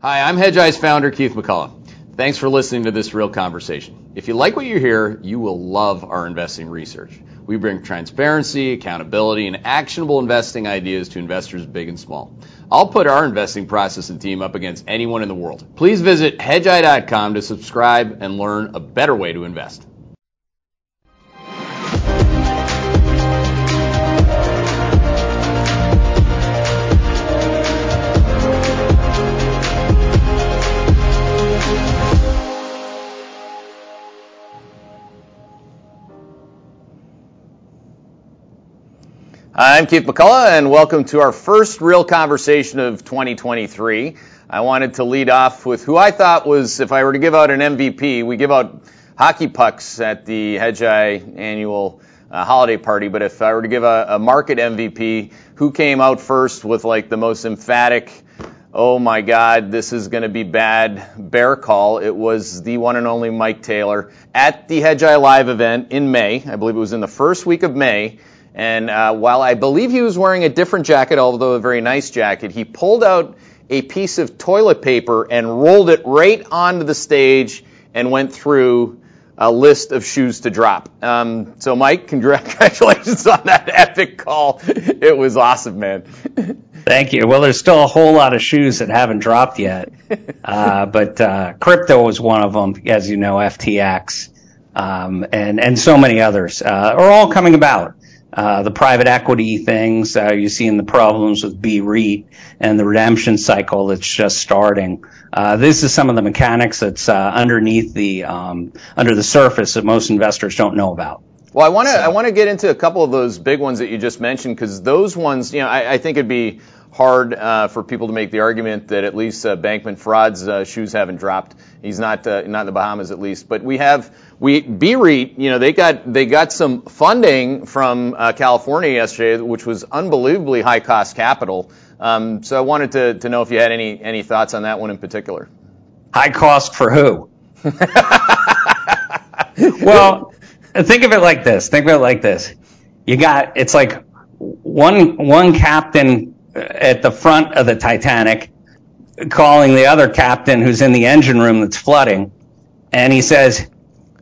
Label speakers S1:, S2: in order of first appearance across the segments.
S1: Hi, I'm Hedgeye's founder, Keith McCullough. Thanks for listening to this real conversation. If you like what you hear, you will love our investing research. We bring transparency, accountability, and actionable investing ideas to investors big and small. I'll put our investing process and team up against anyone in the world. Please visit hedgeye.com to subscribe and learn a better way to invest. I'm Keith McCullough, and welcome to our first real conversation of 2023. I wanted to lead off with who I thought was, if I were to give out an MVP, we give out hockey pucks at the Hedgeye annual uh, holiday party, but if I were to give a, a market MVP, who came out first with like the most emphatic, oh my God, this is going to be bad bear call. It was the one and only Mike Taylor at the Hedgeye Live event in May. I believe it was in the first week of May. And uh, while I believe he was wearing a different jacket, although a very nice jacket, he pulled out a piece of toilet paper and rolled it right onto the stage and went through a list of shoes to drop. Um, so, Mike, congratulations on that epic call. It was awesome, man.
S2: Thank you. Well, there's still a whole lot of shoes that haven't dropped yet, uh, but uh, crypto was one of them, as you know, FTX, um, and and so many others uh, are all coming about. Uh, the private equity things, uh, you're seeing the problems with BREIT and the redemption cycle that's just starting. Uh, this is some of the mechanics that's uh, underneath the um, under the surface that most investors don't know about.
S1: Well, I want to. I want to get into a couple of those big ones that you just mentioned because those ones, you know, I, I think it'd be hard uh, for people to make the argument that at least uh, Bankman Fraud's uh, shoes haven't dropped. He's not uh, not in the Bahamas at least, but we have we BREIT. You know they got they got some funding from uh, California yesterday, which was unbelievably high cost capital. Um, so I wanted to to know if you had any any thoughts on that one in particular.
S2: High cost for who? well, think of it like this. Think of it like this. You got it's like one one captain at the front of the Titanic calling the other captain who's in the engine room that's flooding. And he says,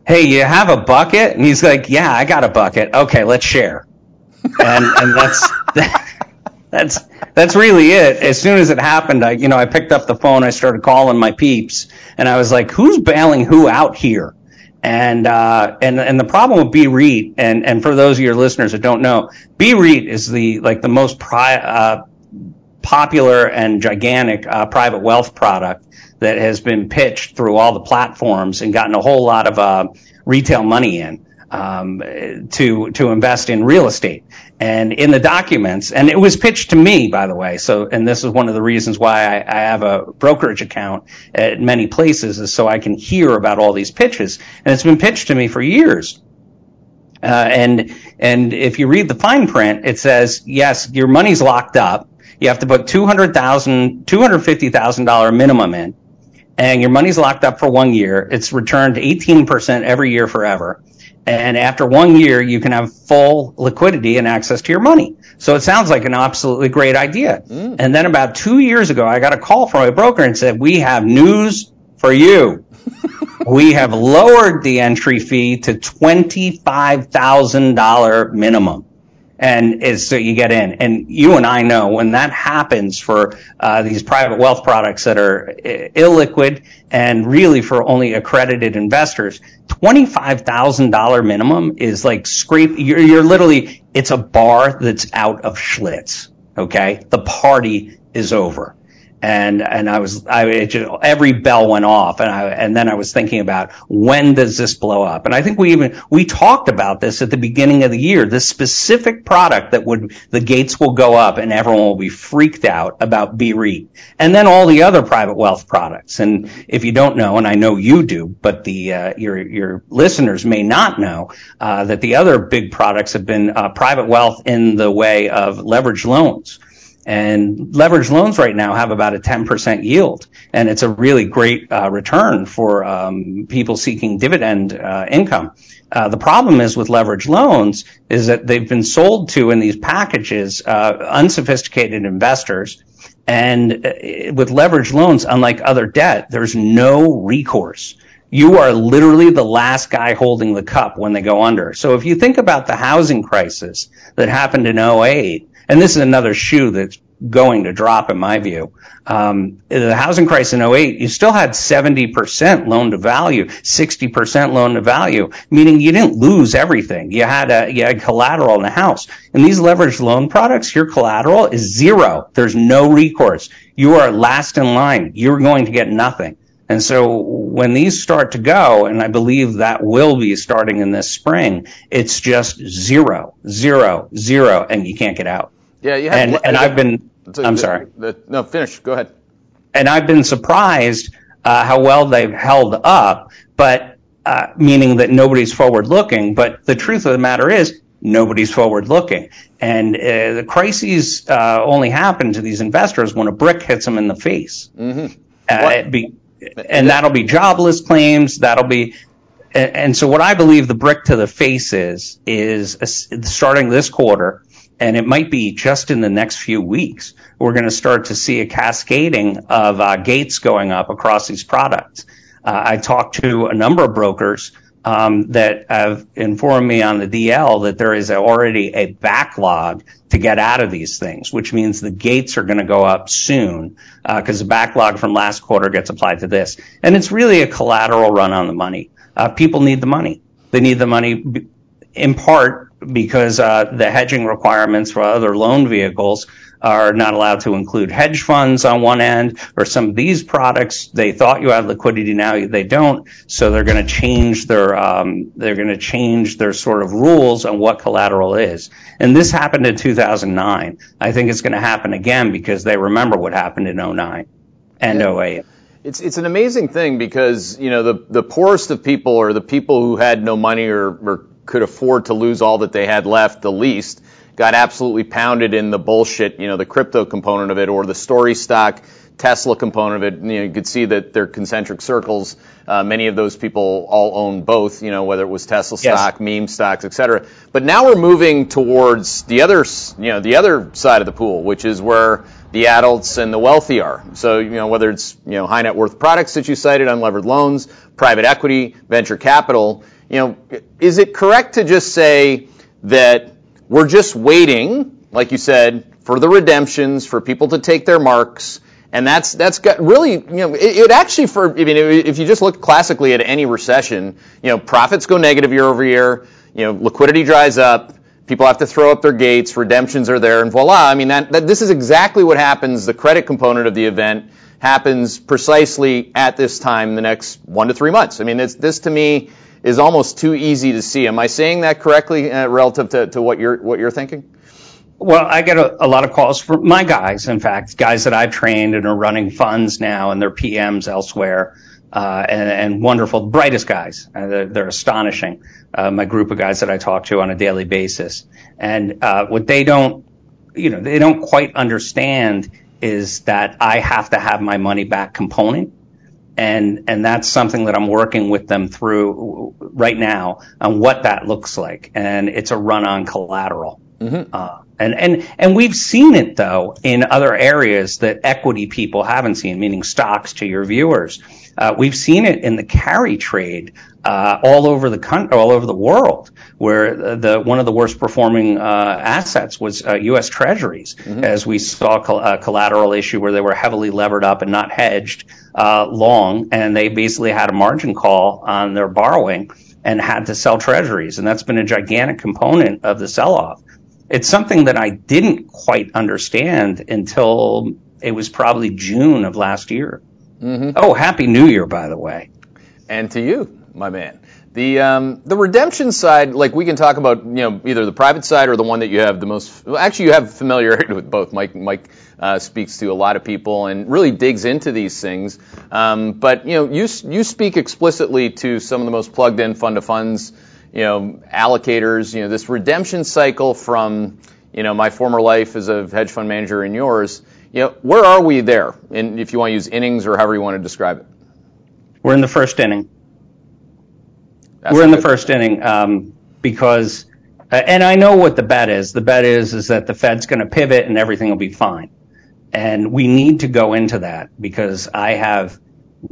S2: Hey, you have a bucket? And he's like, Yeah, I got a bucket. Okay, let's share. And, and that's, that's, that's really it. As soon as it happened, I, you know, I picked up the phone, I started calling my peeps, and I was like, Who's bailing who out here? And, uh, and, and the problem with BREIT, and, and for those of your listeners that don't know, BREIT is the, like the most pri- uh, popular and gigantic uh, private wealth product that has been pitched through all the platforms and gotten a whole lot of uh, retail money in um, to to invest in real estate. And in the documents, and it was pitched to me, by the way. So, and this is one of the reasons why I, I have a brokerage account at many places, is so I can hear about all these pitches. And it's been pitched to me for years. Uh, and and if you read the fine print, it says yes, your money's locked up you have to put $200,000, $250,000 minimum in, and your money's locked up for one year. It's returned 18% every year forever. And after one year, you can have full liquidity and access to your money. So it sounds like an absolutely great idea. Mm. And then about two years ago, I got a call from a broker and said, we have news for you. we have lowered the entry fee to $25,000 minimum and is so you get in. And you and I know when that happens for uh, these private wealth products that are illiquid and really for only accredited investors, twenty five thousand dollar minimum is like scrape. You're, you're literally it's a bar that's out of Schlitz. Okay, the party is over and and I was I just, every bell went off. And I and then I was thinking about when does this blow up? And I think we even we talked about this at the beginning of the year this specific product that would the gates will go up and everyone will be freaked out about BREIT and then all the other private wealth products. And if you don't know and I know you do but the uh, your your listeners may not know uh, that the other big products have been uh, private wealth in the way of leveraged loans and leveraged loans right now have about a 10% yield. And it's a really great uh, return for um, people seeking dividend uh, income. Uh, the problem is with leveraged loans is that they've been sold to in these packages uh, unsophisticated investors And uh, with leveraged loans, unlike other debt, there's no recourse. You are literally the last guy holding the cup when they go under. So if you think about the housing crisis that happened in 08, and this is another shoe that's going to drop in my view. Um, the housing crisis in 08, you still had 70% loan to value, 60% loan to value, meaning you didn't lose everything. You had a, you had collateral in the house. In these leveraged loan products, your collateral is zero. There's no recourse. You are last in line. You're going to get nothing. And so when these start to go, and I believe that will be starting in this spring, it's just zero, zero, zero, and you can't get out.
S1: Yeah, you
S2: have, and, and I've been. I'm sorry.
S1: The, no, finish. Go ahead.
S2: And I've been surprised uh, how well they've held up, but uh, meaning that nobody's forward looking. But the truth of the matter is, nobody's forward looking. And uh, the crises uh, only happen to these investors when a brick hits them in the face. Mm-hmm. Uh, be, and that'll be jobless claims. That'll be and so what I believe the brick to the face is is starting this quarter and it might be just in the next few weeks, we're going to start to see a cascading of uh, gates going up across these products. Uh, I talked to a number of brokers um, that have informed me on the DL that there is already a backlog to get out of these things, which means the gates are going to go up soon because uh, the backlog from last quarter gets applied to this. And it's really a collateral run on the money. Uh, people need the money. They need the money in part because uh, the hedging requirements for other loan vehicles are not allowed to include hedge funds on one end or some of these products they thought you had liquidity now they don't. So they're going to change their um, they're going to change their sort of rules on what collateral is. And this happened in 2009 i think it's going to happen again because they remember what happened in 09 and yeah. 08
S1: it's it's an amazing thing because you know the the poorest of people or the people who had no money or, or could afford to lose all that they had left the least got absolutely pounded in the bullshit, you know, the crypto component of it or the story stock Tesla component of it. You, know, you could see that they're concentric circles. Uh, many of those people all own both, you know, whether it was Tesla stock, yes. meme stocks, et cetera. But now we're moving towards the other, you know, the other side of the pool, which is where the adults and the wealthy are. So, you know, whether it's, you know, high net worth products that you cited, unlevered loans, private equity, venture capital, you know, is it correct to just say that we're just waiting, like you said, for the redemptions, for people to take their marks, and that's that's got really, you know, it, it actually for I mean, if you just look classically at any recession, you know, profits go negative year over year, you know, liquidity dries up, people have to throw up their gates, redemptions are there, and voila. I mean, that, that this is exactly what happens. The credit component of the event happens precisely at this time the next one to three months. I mean, this to me is almost too easy to see. Am I saying that correctly uh, relative to, to what you're what you're thinking?
S2: Well, I get a, a, lot of calls from my guys, in fact, guys that I've trained and are running funds now and they're PMs elsewhere, uh, and, and, wonderful, brightest guys. Uh, they're, they're, astonishing. Uh, my group of guys that I talk to on a daily basis. And, uh, what they don't, you know, they don't quite understand is that I have to have my money back component and and that's something that I'm working with them through right now on what that looks like, and it's a run on collateral. Mm-hmm. Uh, and and and we've seen it though in other areas that equity people haven't seen, meaning stocks to your viewers. Uh, we've seen it in the carry trade uh, all over the country, all over the world, where the one of the worst performing uh, assets was U.S. Uh, Treasuries, mm-hmm. as we saw a collateral issue where they were heavily levered up and not hedged uh, long, and they basically had a margin call on their borrowing and had to sell Treasuries, and that's been a gigantic component of the sell-off. It's something that I didn't quite understand until it was probably June of last year. Mm-hmm. Oh, happy New Year, by the way.
S1: And to you, my man. The um, the redemption side, like we can talk about, you know, either the private side or the one that you have the most. Well, actually, you have familiarity with both. Mike Mike uh, speaks to a lot of people and really digs into these things. Um, but you know, you you speak explicitly to some of the most plugged in fund of funds, you know, allocators. You know, this redemption cycle from you know my former life as a hedge fund manager and yours. You know, where are we there? And if you want to use innings or however you want to describe it.
S2: We're in the first inning. That's We're in the first inning um, because, uh, and I know what the bet is. The bet is is that the Fed's going to pivot and everything will be fine. And we need to go into that because I have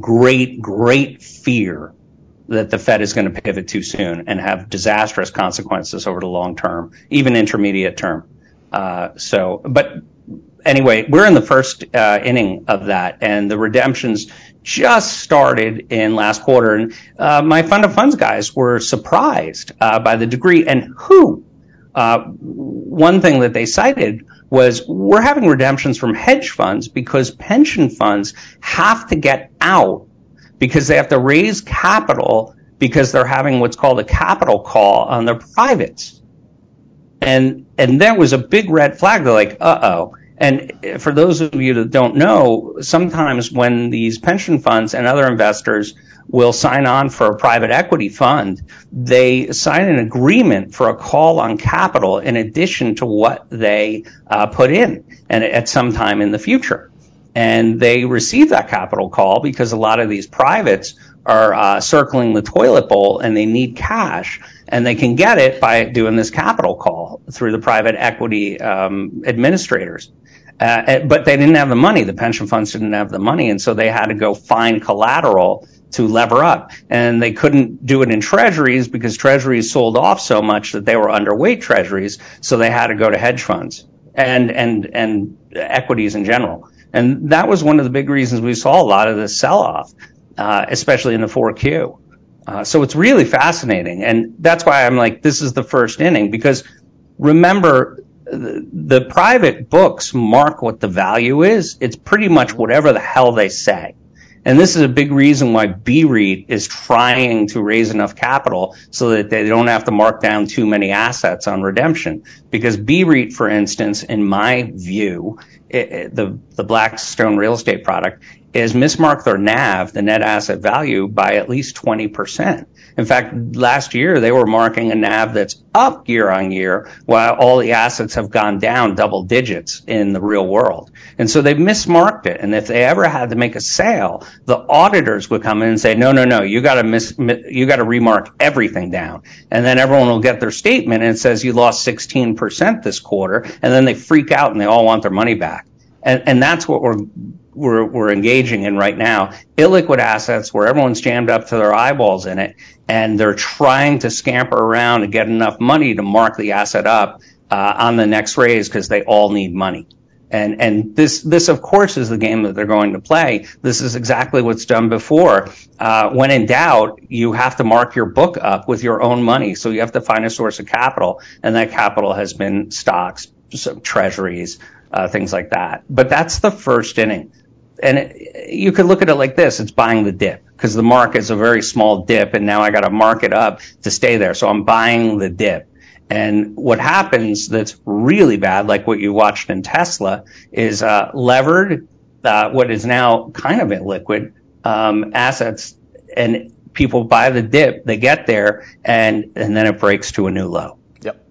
S2: great, great fear that the Fed is going to pivot too soon and have disastrous consequences over the long term, even intermediate term. Uh, so, but anyway, we're in the first uh, inning of that, and the redemptions just started in last quarter. And uh, my fund of funds guys were surprised uh, by the degree and who. Uh, one thing that they cited was we're having redemptions from hedge funds because pension funds have to get out because they have to raise capital because they're having what's called a capital call on their privates. And, and that was a big red flag. They're like, uh oh. And for those of you that don't know, sometimes when these pension funds and other investors will sign on for a private equity fund, they sign an agreement for a call on capital in addition to what they uh, put in and at some time in the future. And they receive that capital call because a lot of these privates are uh, circling the toilet bowl and they need cash and they can get it by doing this capital call through the private equity um, administrators. Uh, but they didn't have the money. The pension funds didn't have the money, and so they had to go find collateral to lever up. And they couldn't do it in treasuries because treasuries sold off so much that they were underweight treasuries, so they had to go to hedge funds and and and equities in general. And that was one of the big reasons we saw a lot of this sell-off, uh, especially in the 4Q. Uh, so it's really fascinating, and that's why I'm like, this is the first inning because remember the, private books mark what the value is. It's pretty much whatever the hell they say. And this is a big reason why BREIT is trying to raise enough capital so that they don't have to mark down too many assets on redemption. Because BREIT, for instance, in my view, it, the, the Blackstone real estate product is mismarked their NAV, the net asset value, by at least 20%. In fact, last year they were marking a NAV that's up year on year while all the assets have gone down double digits in the real world. And so they mismarked it. And if they ever had to make a sale, the auditors would come in and say, no, no, no, you gotta miss, you gotta remark everything down. And then everyone will get their statement and it says you lost 16% this quarter. And then they freak out and they all want their money back. And, and that's what we're we're, we're engaging in right now. Illiquid assets where everyone's jammed up to their eyeballs in it and they're trying to scamper around and get enough money to mark the asset up uh, on the next raise because they all need money. And, and this, this of course is the game that they're going to play. This is exactly what's done before. Uh, when in doubt, you have to mark your book up with your own money. So you have to find a source of capital, and that capital has been stocks, treasuries, uh, things like that. But that's the first inning and it, you could look at it like this: it's buying the dip because the market is a very small dip, and now I got to mark it up to stay there. So I'm buying the dip. And what happens that's really bad, like what you watched in Tesla, is uh, levered, uh, what is now kind of illiquid um, assets, and people buy the dip, they get there, and and then it breaks to a new low.
S1: Yep.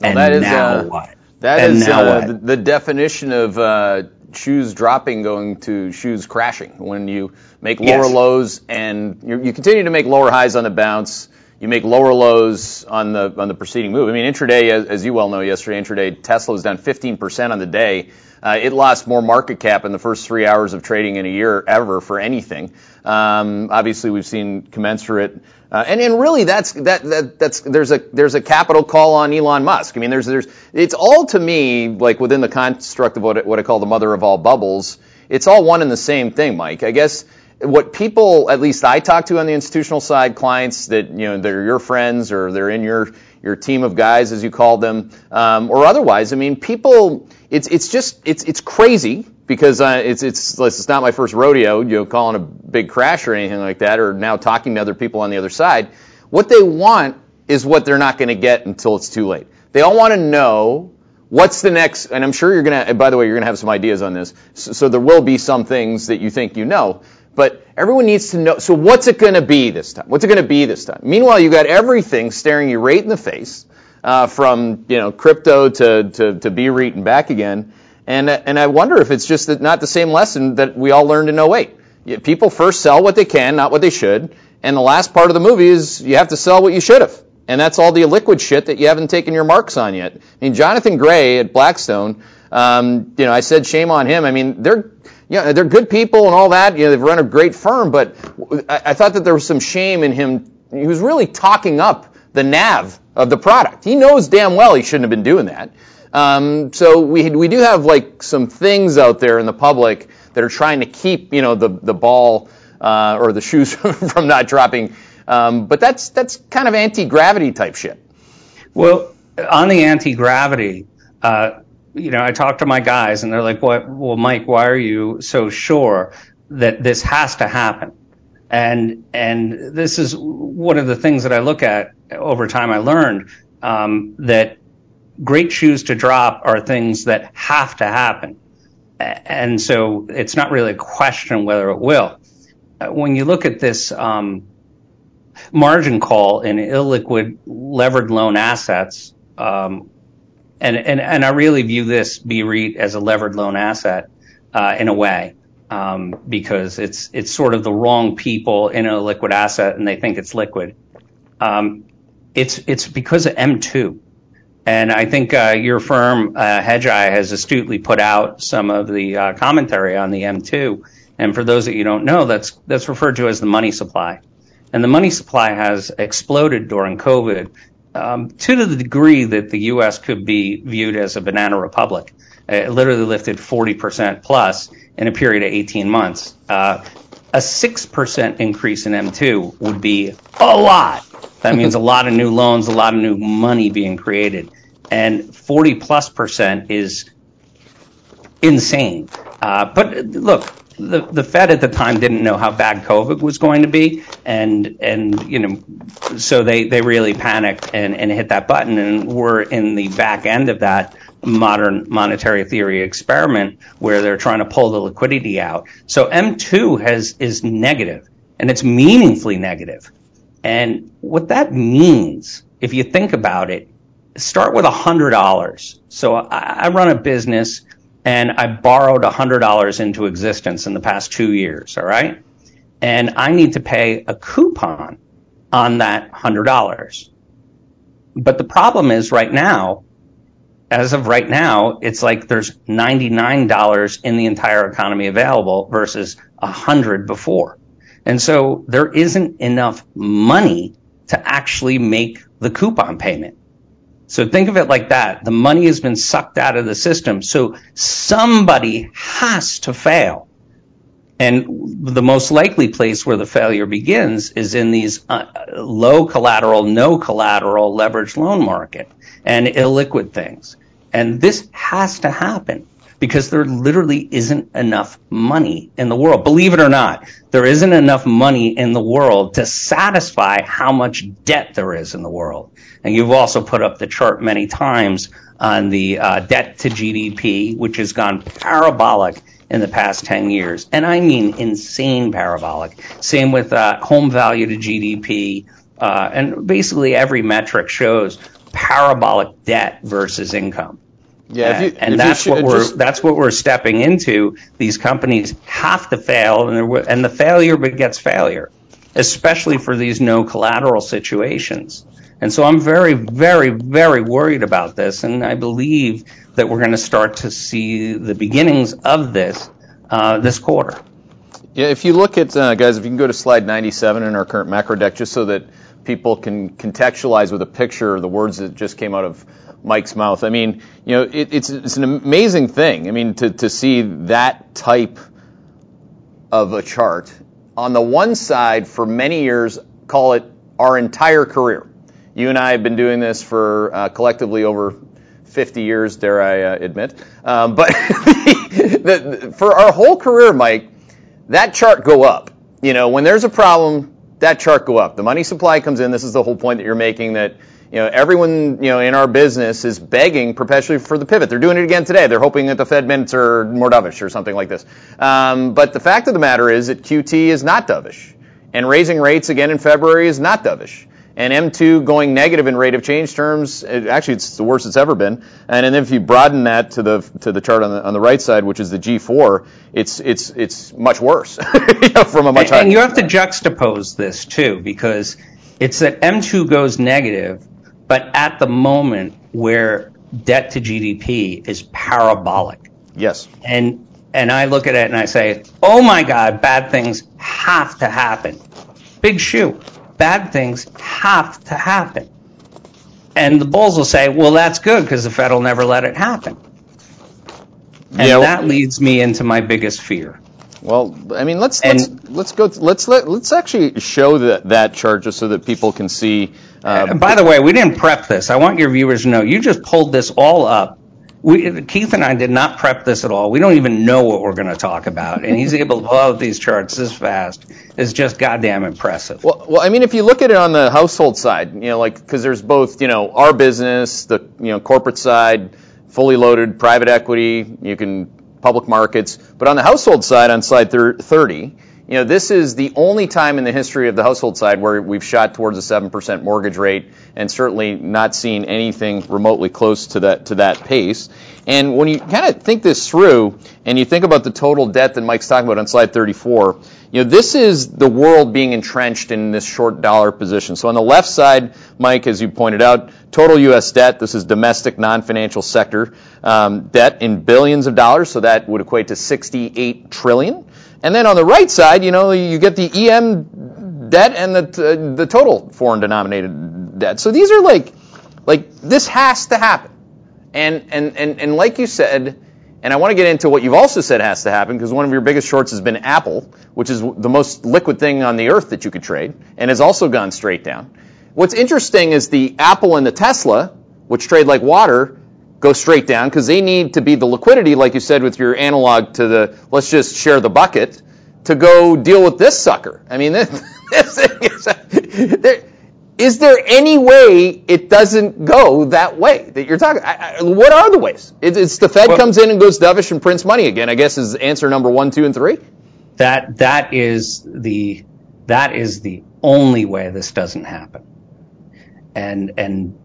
S2: Well, and that is now uh, what?
S1: That and is uh, the, the, definition of uh, shoes dropping going to shoes crashing when you make lower yes. lows and you continue to make lower highs on the bounce. You make lower lows on the on the preceding move. I mean, intraday, as, as you well know, yesterday intraday Tesla was down 15% on the day. Uh, it lost more market cap in the first three hours of trading in a year ever for anything. Um, obviously, we've seen commensurate, uh, and and really that's that, that that's there's a there's a capital call on Elon Musk. I mean, there's there's it's all to me like within the construct of what what I call the mother of all bubbles. It's all one and the same thing, Mike. I guess what people, at least I talk to on the institutional side, clients that you know they're your friends or they're in your your team of guys, as you call them, um, or otherwise. I mean, people, it's it's just it's it's crazy because uh, it's it's it's not my first rodeo, you know, calling a big crash or anything like that, or now talking to other people on the other side. What they want is what they're not going to get until it's too late. They all want to know what's the next, and I'm sure you're going to. By the way, you're going to have some ideas on this. So, so there will be some things that you think you know. But everyone needs to know. So what's it going to be this time? What's it going to be this time? Meanwhile, you got everything staring you right in the face, uh, from you know crypto to to to BREIT and back again. And and I wonder if it's just not the same lesson that we all learned in 08. People first sell what they can, not what they should. And the last part of the movie is you have to sell what you should have. And that's all the illiquid shit that you haven't taken your marks on yet. I mean, Jonathan Gray at Blackstone Um, you know, I said shame on him. I mean, they're yeah, they're good people and all that. You know, they've run a great firm, but I, I thought that there was some shame in him. He was really talking up the nav of the product. He knows damn well he shouldn't have been doing that. Um, so we we do have like some things out there in the public that are trying to keep you know the the ball uh, or the shoes from not dropping. Um, but that's that's kind of anti gravity type shit.
S2: Well, on the anti gravity, uh, you know, I talk to my guys and they're like, "What? Well, Mike, why are you so sure that this has to happen?" And and this is one of the things that I look at over time. I learned um, that great shoes to drop are things that have to happen. And so it's not really a question whether it will. When you look at this um, margin call in illiquid levered loan assets, um, and, and, and I really view this BREIT as a levered loan asset uh, in a way. Um, because it's it's sort of the wrong people in a liquid asset and they think it's liquid. Um, it's it's because of M2. And I think uh, your firm, uh, Hedgeye, has astutely put out some of the uh, commentary on the M2. And for those that you don't know, that's that's referred to as the money supply. And the money supply has exploded during COVID um, to the degree that the U.S. could be viewed as a banana republic. It literally lifted 40% plus in a period of 18 months. Uh, a 6% increase in M2 would be a lot that means a lot of new loans, a lot of new money being created. And 40 plus percent is insane. Uh, but look, the, the Fed at the time didn't know how bad COVID was going to be, and and you know, so they, they really panicked and, and hit that button, and we're in the back end of that modern monetary theory experiment where they're trying to pull the liquidity out. So M2 has is negative, and it's meaningfully negative. And what that means, if you think about it, start with $100. So I, I run a business and I borrowed $100 into existence in the past two years, all right? And I need to pay a coupon on that $100. But the problem is right now, as of right now, it's like there's $99 in the entire economy available versus 100 before. And so there isn't enough money to actually make the coupon payment. So think of it like that. The money has been sucked out of the system. So somebody has to fail. And the most likely place where the failure begins is in these uh, low collateral, no collateral leveraged loan market and illiquid things. And this has to happen because there literally isn't enough money in the world. Believe it or not, there isn't enough money in the world to satisfy how much debt there is in the world. And you've also put up the chart many times on the uh, debt to GDP, which has gone parabolic in the past 10 years. And I mean insane parabolic. Same with uh, home value to GDP. Uh, and basically every metric shows parabolic debt versus income. Yeah, you, and that's what we're just, that's what we're stepping into. These companies have to fail, and, and the failure begets failure, especially for these no collateral situations. And so I'm very, very, very worried about this, and I believe that we're going to start to see the beginnings of this uh, this quarter.
S1: Yeah, if you look at uh, guys, if you can go to slide 97 in our current macro deck, just so that people can contextualize with a picture the words that just came out of Mike's mouth. I mean, you know, it, it's it's an amazing thing. I mean, to to see that type of a chart on the one side for many years, call it our entire career. You and I have been doing this for uh, collectively over 50 years, dare I uh, admit. Um, but the, the, for our whole career, Mike, that chart go up. You know, when there's a problem, that chart go up. The money supply comes in. This is the whole point that you're making that you know, everyone, you know, in our business is begging perpetually for the pivot. They're doing it again today. They're hoping that the Fed minutes are more dovish or something like this. Um, but the fact of the matter is that QT is not dovish. And raising rates again in February is not dovish. And M2 going negative in rate of change terms, it, actually it's the worst it's ever been. And, and then if you broaden that to the to the chart on the on the right side, which is the G4, it's it's it's much worse you know, from a much
S2: and, higher. And you have to juxtapose this too, because it's that M2 goes negative but at the moment where debt to GDP is parabolic.
S1: Yes.
S2: And and I look at it and I say, "Oh my God, bad things have to happen." Big shoe. Bad things have to happen. And the bulls will say, "Well, that's good because the Fed will never let it happen." And
S1: Yeah, well-
S2: that leads me into my biggest fear.
S1: Well, I mean, let's
S2: And-
S1: let's let's go. Let's let let's actually show that that chart just so that people can see. Uh,
S2: by the way, we didn't prep this. I want your viewers to know you just pulled this all up. We, Keith and I did not prep this at all. We don't even know what we're going to talk about, and he's able to pull out these charts this fast. It's just goddamn impressive.
S1: Well, well, I mean, if you look at it on the household side, you know, like because there's both, you know, our business, the you know corporate side, fully loaded private equity, you can public markets, but on the household side, on slide thir- 30, you know, this is the only time in the history of the household side where we've shot towards a seven percent mortgage rate, and certainly not seen anything remotely close to that to that pace. And when you kind of think this through, and you think about the total debt that Mike's talking about on slide 34, you know, this is the world being entrenched in this short dollar position. So on the left side, Mike, as you pointed out, total U.S. debt. This is domestic, non-financial sector um, debt in billions of dollars. So that would equate to 68 trillion. And then on the right side, you know, you get the EM debt and the uh, the total foreign denominated debt. So these are like, like this has to happen. And, and, and, and like you said, and I want to get into what you've also said has to happen because one of your biggest shorts has been Apple, which is the most liquid thing on the earth that you could trade, and has also gone straight down. What's interesting is the Apple and the Tesla, which trade like water, go straight down because they need to be the liquidity, like you said with your analog to the let's just share the bucket, to go deal with this sucker. I mean, this, this is. There, is there any way it doesn't go that way that you're talking? I, I, what are the ways? It, it's the Fed
S2: Well-
S1: comes in and goes dovish and prints money again. I guess is answer number one, two, and three.
S2: That that is the that is the only way this doesn't happen. And and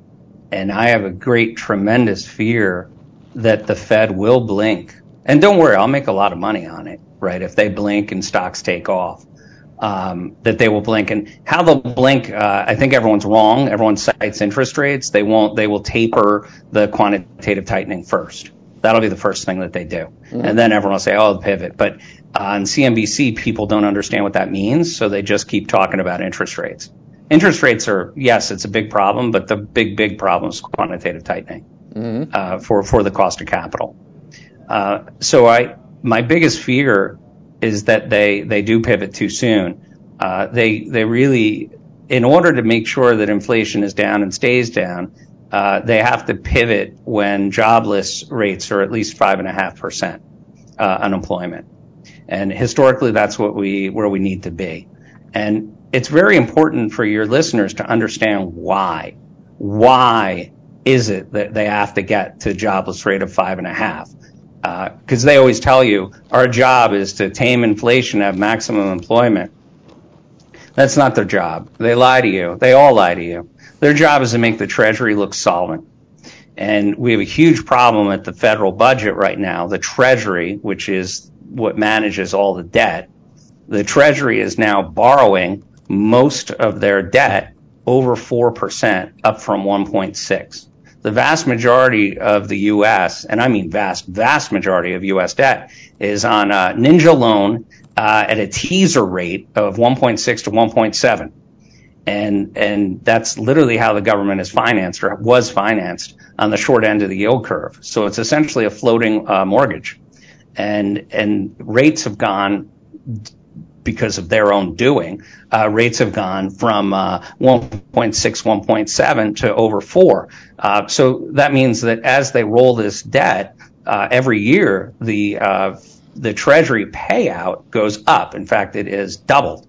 S2: and I have a great tremendous fear that the Fed will blink. And don't worry, I'll make a lot of money on it, right? If they blink and stocks take off. Um, that they will blink and how they'll blink. Uh, I think everyone's wrong. Everyone cites interest rates. They won't. They will taper the quantitative tightening first. That'll be the first thing that they do, and then everyone will say, "Oh, the pivot." But on CNBC, people don't understand what that means, so they just keep talking about interest rates. Interest rates are yes, it's a big problem, but the big, big problem is quantitative tightening uh, for for the cost of capital. Uh, so I, my biggest fear is that they they do pivot too soon. Uh, they they really, in order to make sure that inflation is down and stays down, uh, they have to pivot when jobless rates are at least five and a half percent uh, unemployment, and historically that's what we where we need to be. And it's very important for your listeners to understand why. Why is it that they have to get to jobless rate of five and a half? Uh, because they always tell you our job is to tame inflation, have maximum employment. That's not their job. They lie to you. They all lie to you. Their job is to make the Treasury look solvent. And we have a huge problem at the federal budget right now. The Treasury, which is what manages all the debt, the Treasury is now borrowing most of their debt over 4%, up from 1.6. The vast majority of the U.S., and I mean vast, vast majority of U.S. debt, is on a ninja loan uh, at a teaser rate of 1.6 to 1.7 and and that's literally how the government is financed or was financed on the short end of the yield curve. So it's essentially a floating uh, mortgage, and and rates have gone because of their own doing. Uh, rates have gone from uh, 1.6, 1.7 to over four. Uh, so that means that as they roll this debt uh, every year, the uh, the Treasury payout goes up. In fact, it is doubled.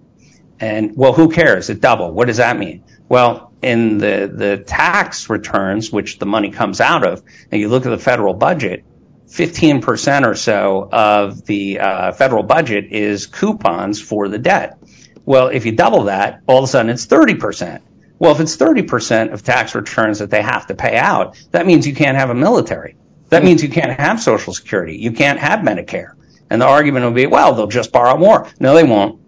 S2: And well, who cares? It doubled. What does that mean? Well, in the, the tax returns, which the money comes out of, and you look at the federal budget, 15% or so of the uh, federal budget is coupons for the debt. Well, if you double that, all of a sudden it's 30%. Well, if it's 30% of tax returns that they have to pay out, that means you can't have a military. That means you can't have Social Security. You can't have Medicare. And the argument will be, well, they'll just borrow more. No, they won't.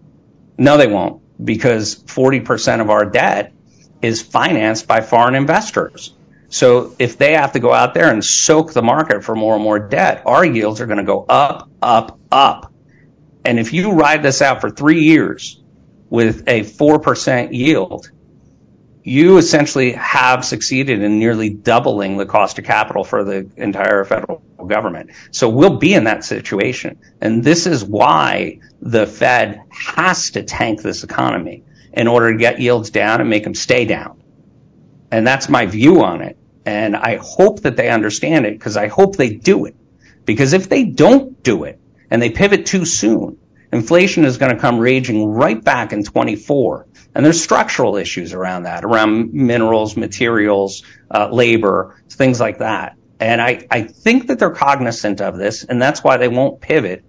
S2: No, they won't, because 40% of our debt is financed by foreign investors. So if they have to go out there and soak the market for more and more debt, our yields are going to go up, up, up. And if you ride this out for three years with a 4% yield, you essentially have succeeded in nearly doubling the cost of capital for the entire federal government. So we'll be in that situation. And this is why the Fed has to tank this economy in order to get yields down and make them stay down. And that's my view on it. And I hope that they understand it because I hope they do it. Because if they don't do it and they pivot too soon, inflation is going to come raging right back in 24. And there's structural issues around that, around minerals, materials, uh, labor, things like that. And I, I think that they're cognizant of this, and that's why they won't pivot,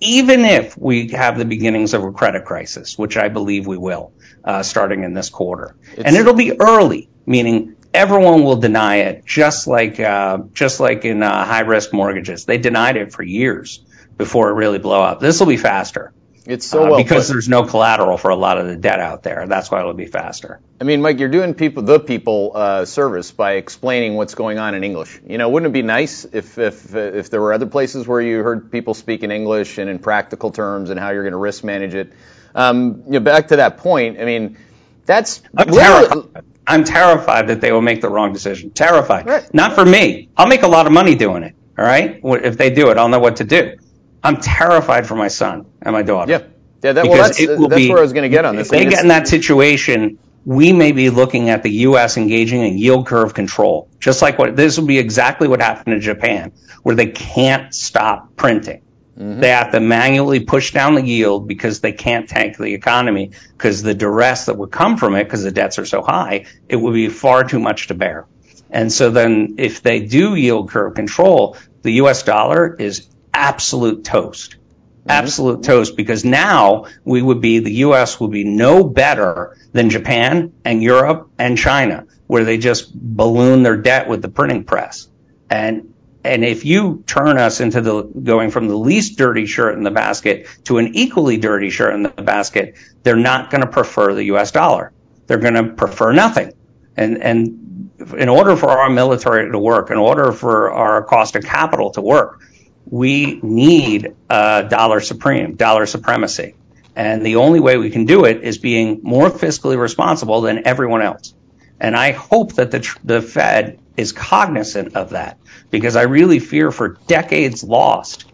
S2: even if we have the beginnings of a credit crisis, which I believe we will, uh, starting in this quarter. It's, and it'll be early, meaning everyone will deny it, just like uh, just like in uh, high risk mortgages. They denied it for years before it really blew up. This will be faster.
S1: It's so uh, well
S2: because put. there's no collateral for a lot of the debt out there. That's why it'll be faster.
S1: I mean, Mike, you're doing people the people uh, service by explaining what's going on in English. You know, wouldn't it be nice if if if there were other places where you heard people speak in English and in practical terms and how you're going to risk manage it? Um, you know, back to that point. I mean, that's
S2: I'm, terri- I'm terrified that they will make the wrong decision. Terrified. Right. Not for me. I'll make a lot of money doing it. All right. If they do it, I'll know what to do. I'm terrified for my son and my daughter.
S1: Yeah. Yeah, that, well, that's, that's be, where I was going to get on this.
S2: If they get in that situation, we may be looking at the U.S. engaging in yield curve control, just like what this will be exactly what happened in Japan, where they can't stop printing. Mm-hmm. They have to manually push down the yield because they can't tank the economy because the duress that would come from it, because the debts are so high, it would be far too much to bear. And so then if they do yield curve control, the US dollar is absolute toast. Mm-hmm. Absolute toast because now we would be, the US would be no better than Japan and Europe and China, where they just balloon their debt with the printing press. And and if you turn us into the going from the least dirty shirt in the basket to an equally dirty shirt in the basket, they're not going to prefer the US dollar. They're going to prefer nothing. And, and in order for our military to work, in order for our cost of capital to work, we need a dollar supreme, dollar supremacy. And the only way we can do it is being more fiscally responsible than everyone else. And I hope that the, the Fed is cognizant of that because I really fear for decades lost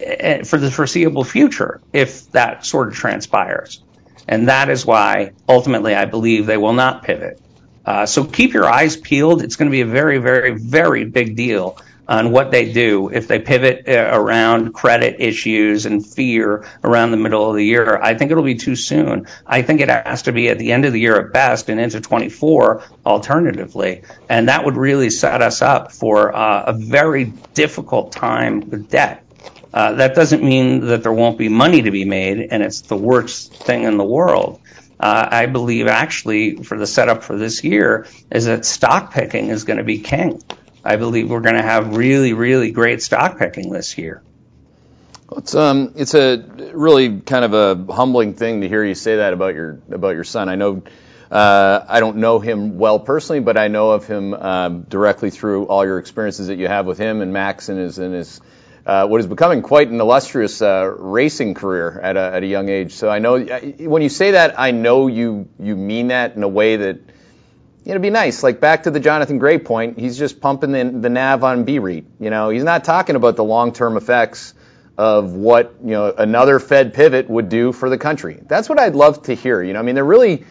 S2: eh, for the foreseeable future if that sort of transpires. And that is why ultimately I believe they will not pivot. Uh, so keep your eyes peeled. It's going to be a very, very, very big deal on what they do if they pivot uh, around credit issues and fear around the middle of the year. I think it'll be too soon. I think it has to be at the end of the year at best and into 24 alternatively. And that would really set us up for uh, a very difficult time with debt. Uh, that doesn't mean that there won't be money to be made and it's the worst thing in the world. Uh, I believe actually for the setup for this year is that stock picking is going to be king. I believe we're going to have really, really great stock picking this year.
S1: It's um, it's a really kind of a humbling thing to hear you say that about your about your son. I know, uh, I don't know him well personally, but I know of him um, directly through all your experiences that you have with him and Max and his and his uh, what is becoming quite an illustrious uh, racing career at a, at a young age. So I know when you say that, I know you you mean that in a way that it'd be nice. Like back to the Jonathan Gray point, he's just pumping the, the nav on BREIT. You know, he's not talking about the long-term effects of what you know another Fed pivot would do for the country. That's what I'd love to hear. You know, I mean, there really,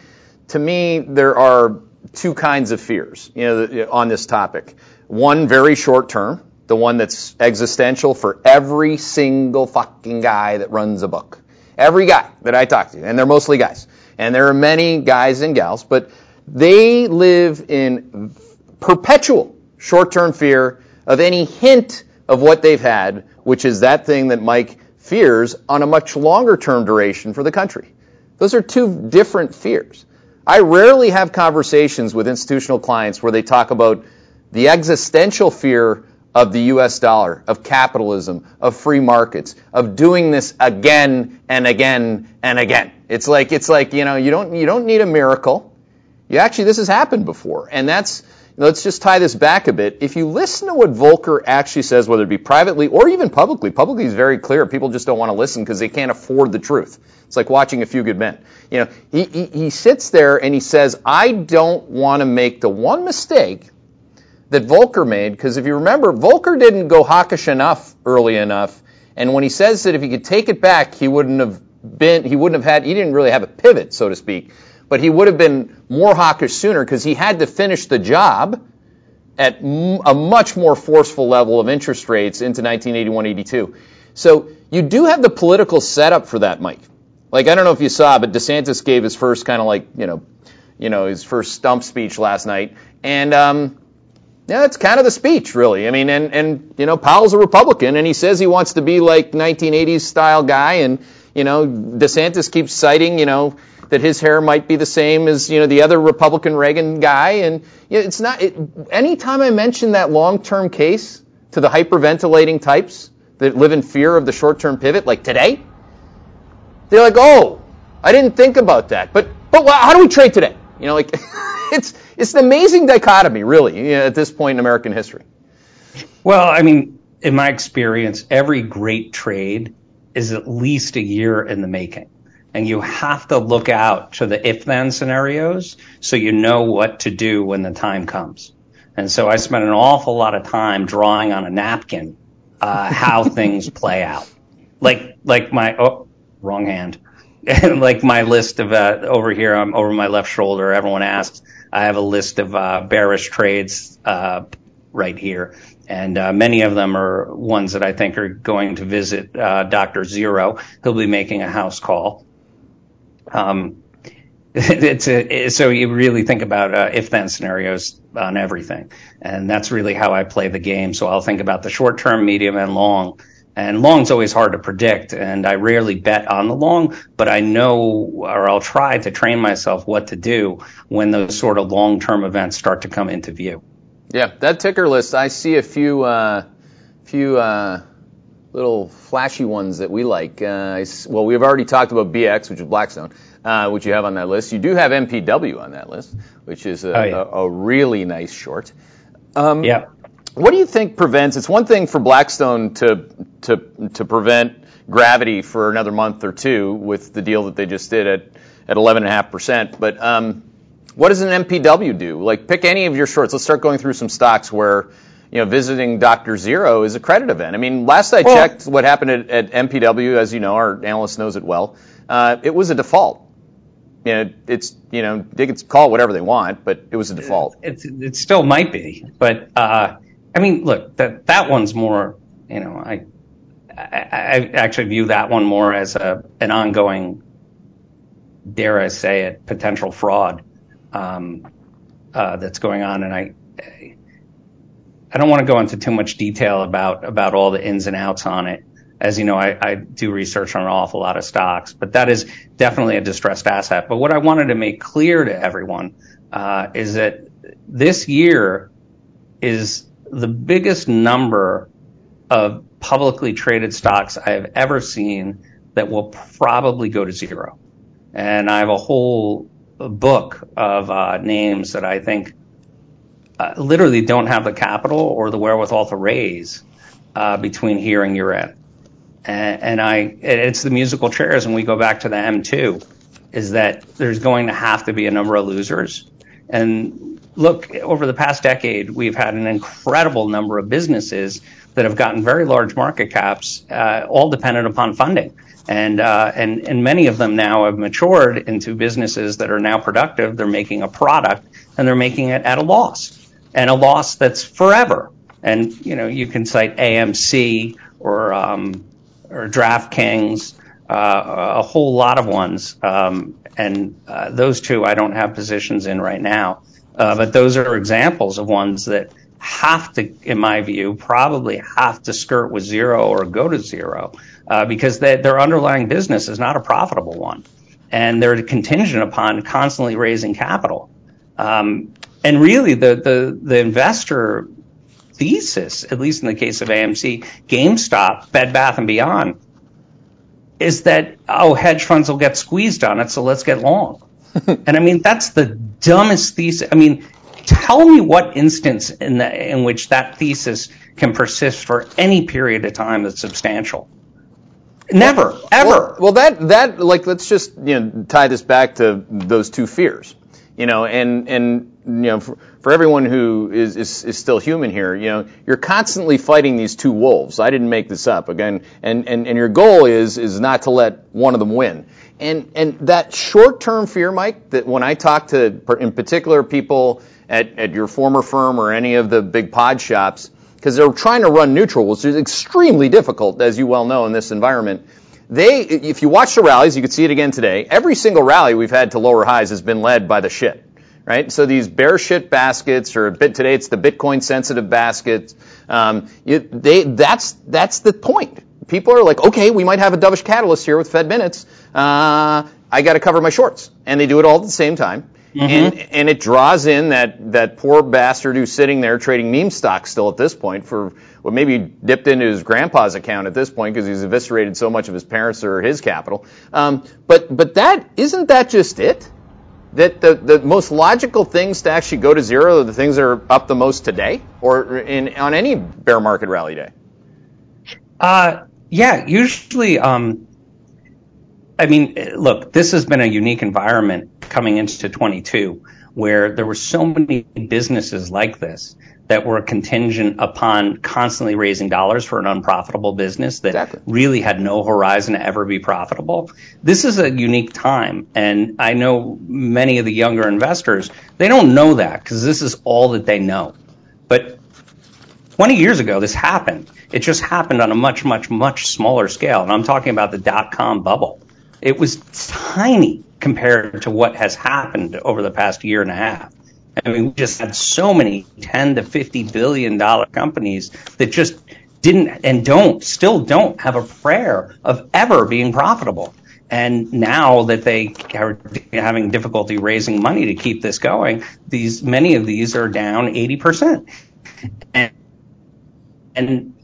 S1: to me, there are two kinds of fears. You know, on this topic. One very short term, the one that's existential for every single fucking guy that runs a book. Every guy that I talk to, and they're mostly guys. And there are many guys and gals, but they live in perpetual short-term fear of any hint of what they've had, which is that thing that Mike fears on a much longer term duration for the country. Those are two different fears. I rarely have conversations with institutional clients where they talk about the existential fear of the US dollar, of capitalism, of free markets, of doing this again and again and again. It's like it's like, you know, you don't you don't need a miracle. You actually, this has happened before, and that's let's just tie this back a bit. If you listen to what Volcker actually says, whether it be privately or even publicly, publicly is very clear. People just don't want to listen because they can't afford the truth. It's like watching A Few Good Men. You know, he, he, he sits there and he says, I don't want to make the one mistake that Volcker made, because if you remember, Volcker didn't go hawkish enough early enough, and when he says that if he could take it back, he wouldn't have been, he wouldn't have had, he didn't really have a pivot, so to speak, but he would have been more hawkish sooner because he had to finish the job at a much more forceful level of interest rates into 1981-82. So you do have the political setup for that, Mike. Like I don't know if you saw, but DeSantis gave his first kind of like you know, you know his first stump speech last night, and um, yeah, that's kind of the speech, really. I mean, and and you know, Powell's a Republican, and he says he wants to be like 1980s style guy, and you know, DeSantis keeps citing, you know, that his hair might be the same as you know the other Republican Reagan guy, and you know, it's not. It, anytime I mention that long-term case to the hyperventilating types that live in fear of the short-term pivot, like today, they're like, "Oh, I didn't think about that," but but how do we trade today? You know, like it's it's an amazing dichotomy, really, you know, at this point in American history.
S2: Well, I mean, in my experience, every great trade is at least a year in the making. And you have to look out to the if then scenarios so you know what to do when the time comes. And so I spent an awful lot of time drawing on a napkin uh, how things play out. Like like my oh wrong hand. like my list of uh, over here I'm over my left shoulder. Everyone asks. I have a list of uh, bearish trades uh, right here, and uh, many of them are ones that I think are going to visit uh, Doctor Zero. He'll be making a house call. Um, it's a, so you really think about uh, if-then scenarios on everything, and that's really how I play the game. So I'll think about the short term, medium, and long. And long's always hard to predict, and I rarely bet on the long, but I know, or I'll try to train myself what to do when those sort of long-term events start to come into view.
S1: Yeah, that ticker list, I see a few, uh, few uh, little flashy ones that we like. Uh, well, we've already talked about BX, which is Blackstone, uh, which you have on that list. You do have MPW on that list, which is a, oh, yeah. a, a really nice short.
S2: Um, yeah.
S1: What do you think prevents? It's one thing for Blackstone to to to prevent gravity for another month or two with the deal that they just did at at 11.5 percent, but um, what does an MPW do? Like, pick any of your shorts. Let's start going through some stocks where you know visiting Dr. Zero is a credit event. I mean, last I well, checked, what happened at, at, MPW, as you know, our analyst knows it well. Uh, it was a default. You know, it's you know they can call it whatever they want, but it was a default.
S2: It, it still might be, but. Uh, I mean, look, that that one's more, you know, I, I, I actually view that one more as a an ongoing, dare I say it, potential fraud um, uh, that's going on, and I. I don't want to go into too much detail about about all the ins and outs on it. As you know, I, I do research on an awful lot of stocks, but that is definitely a distressed asset. But what I wanted to make clear to everyone uh, is that this year is the biggest number of publicly traded stocks I have ever seen that will probably go to zero. And I have a whole book of uh, names that I think uh, literally don't have the capital or the wherewithal to raise uh, between here and end. And, and I, it's the musical chairs, and we go back to the M2, is that there's going to have to be a number of losers. And look, over the past decade, we've had an incredible number of businesses that have gotten very large market caps, uh, all dependent upon funding. And, uh, and, and many of them now have matured into businesses that are now productive. They're making a product and they're making it at a loss and a loss that's forever. And, you know, you can cite AMC or, um, or DraftKings, uh, a whole lot of ones. Um, and uh, those two I don't have positions in right now. Uh, but those are examples of ones that have to, in my view, probably have to skirt with zero or go to zero uh, because they, their underlying business is not a profitable one. And they're contingent upon constantly raising capital. Um, and really, the, the, the investor thesis, at least in the case of AMC, GameStop, Bed Bath and Beyond, is that, oh, hedge funds will get squeezed on it, so let's get long. and I mean, that's the dumbest thesis. I mean, tell me what instance in, the, in which that thesis can persist for any period of time that's substantial. Never, ever.
S1: Well, well, that that like let's just you know tie this back to those two fears, you know, and and know for, for everyone who is, is is still human here, you know, you're constantly fighting these two wolves. I didn't make this up again, and and and your goal is is not to let one of them win. And and that short-term fear, Mike, that when I talk to in particular people at, at your former firm or any of the big pod shops, because they're trying to run neutral, which is extremely difficult, as you well know, in this environment. They, if you watch the rallies, you could see it again today. Every single rally we've had to lower highs has been led by the shit, right? So these bear shit baskets, or bit today it's the Bitcoin sensitive baskets. Um, you, they, that's that's the point. People are like, okay, we might have a dovish catalyst here with Fed minutes. Uh, I got to cover my shorts, and they do it all at the same time. Mm-hmm. And, and it draws in that, that poor bastard who's sitting there trading meme stocks still at this point for what maybe dipped into his grandpa's account at this point because he's eviscerated so much of his parents or his capital. Um, but but that isn't that just it? That the, the most logical things to actually go to zero are the things that are up the most today or in on any bear market rally day.
S2: Uh, yeah, usually um, I mean, look, this has been a unique environment coming into 22 where there were so many businesses like this that were contingent upon constantly raising dollars for an unprofitable business that exactly. really had no horizon to ever be profitable. This is a unique time. And I know many of the younger investors, they don't know that because this is all that they know. But 20 years ago, this happened. It just happened on a much, much, much smaller scale. And I'm talking about the dot com bubble. It was tiny compared to what has happened over the past year and a half. I mean, we just had so many 10 to 50 billion dollar companies that just didn't and don't, still don't have a prayer of ever being profitable. And now that they are having difficulty raising money to keep this going, these, many of these are down 80%. And, and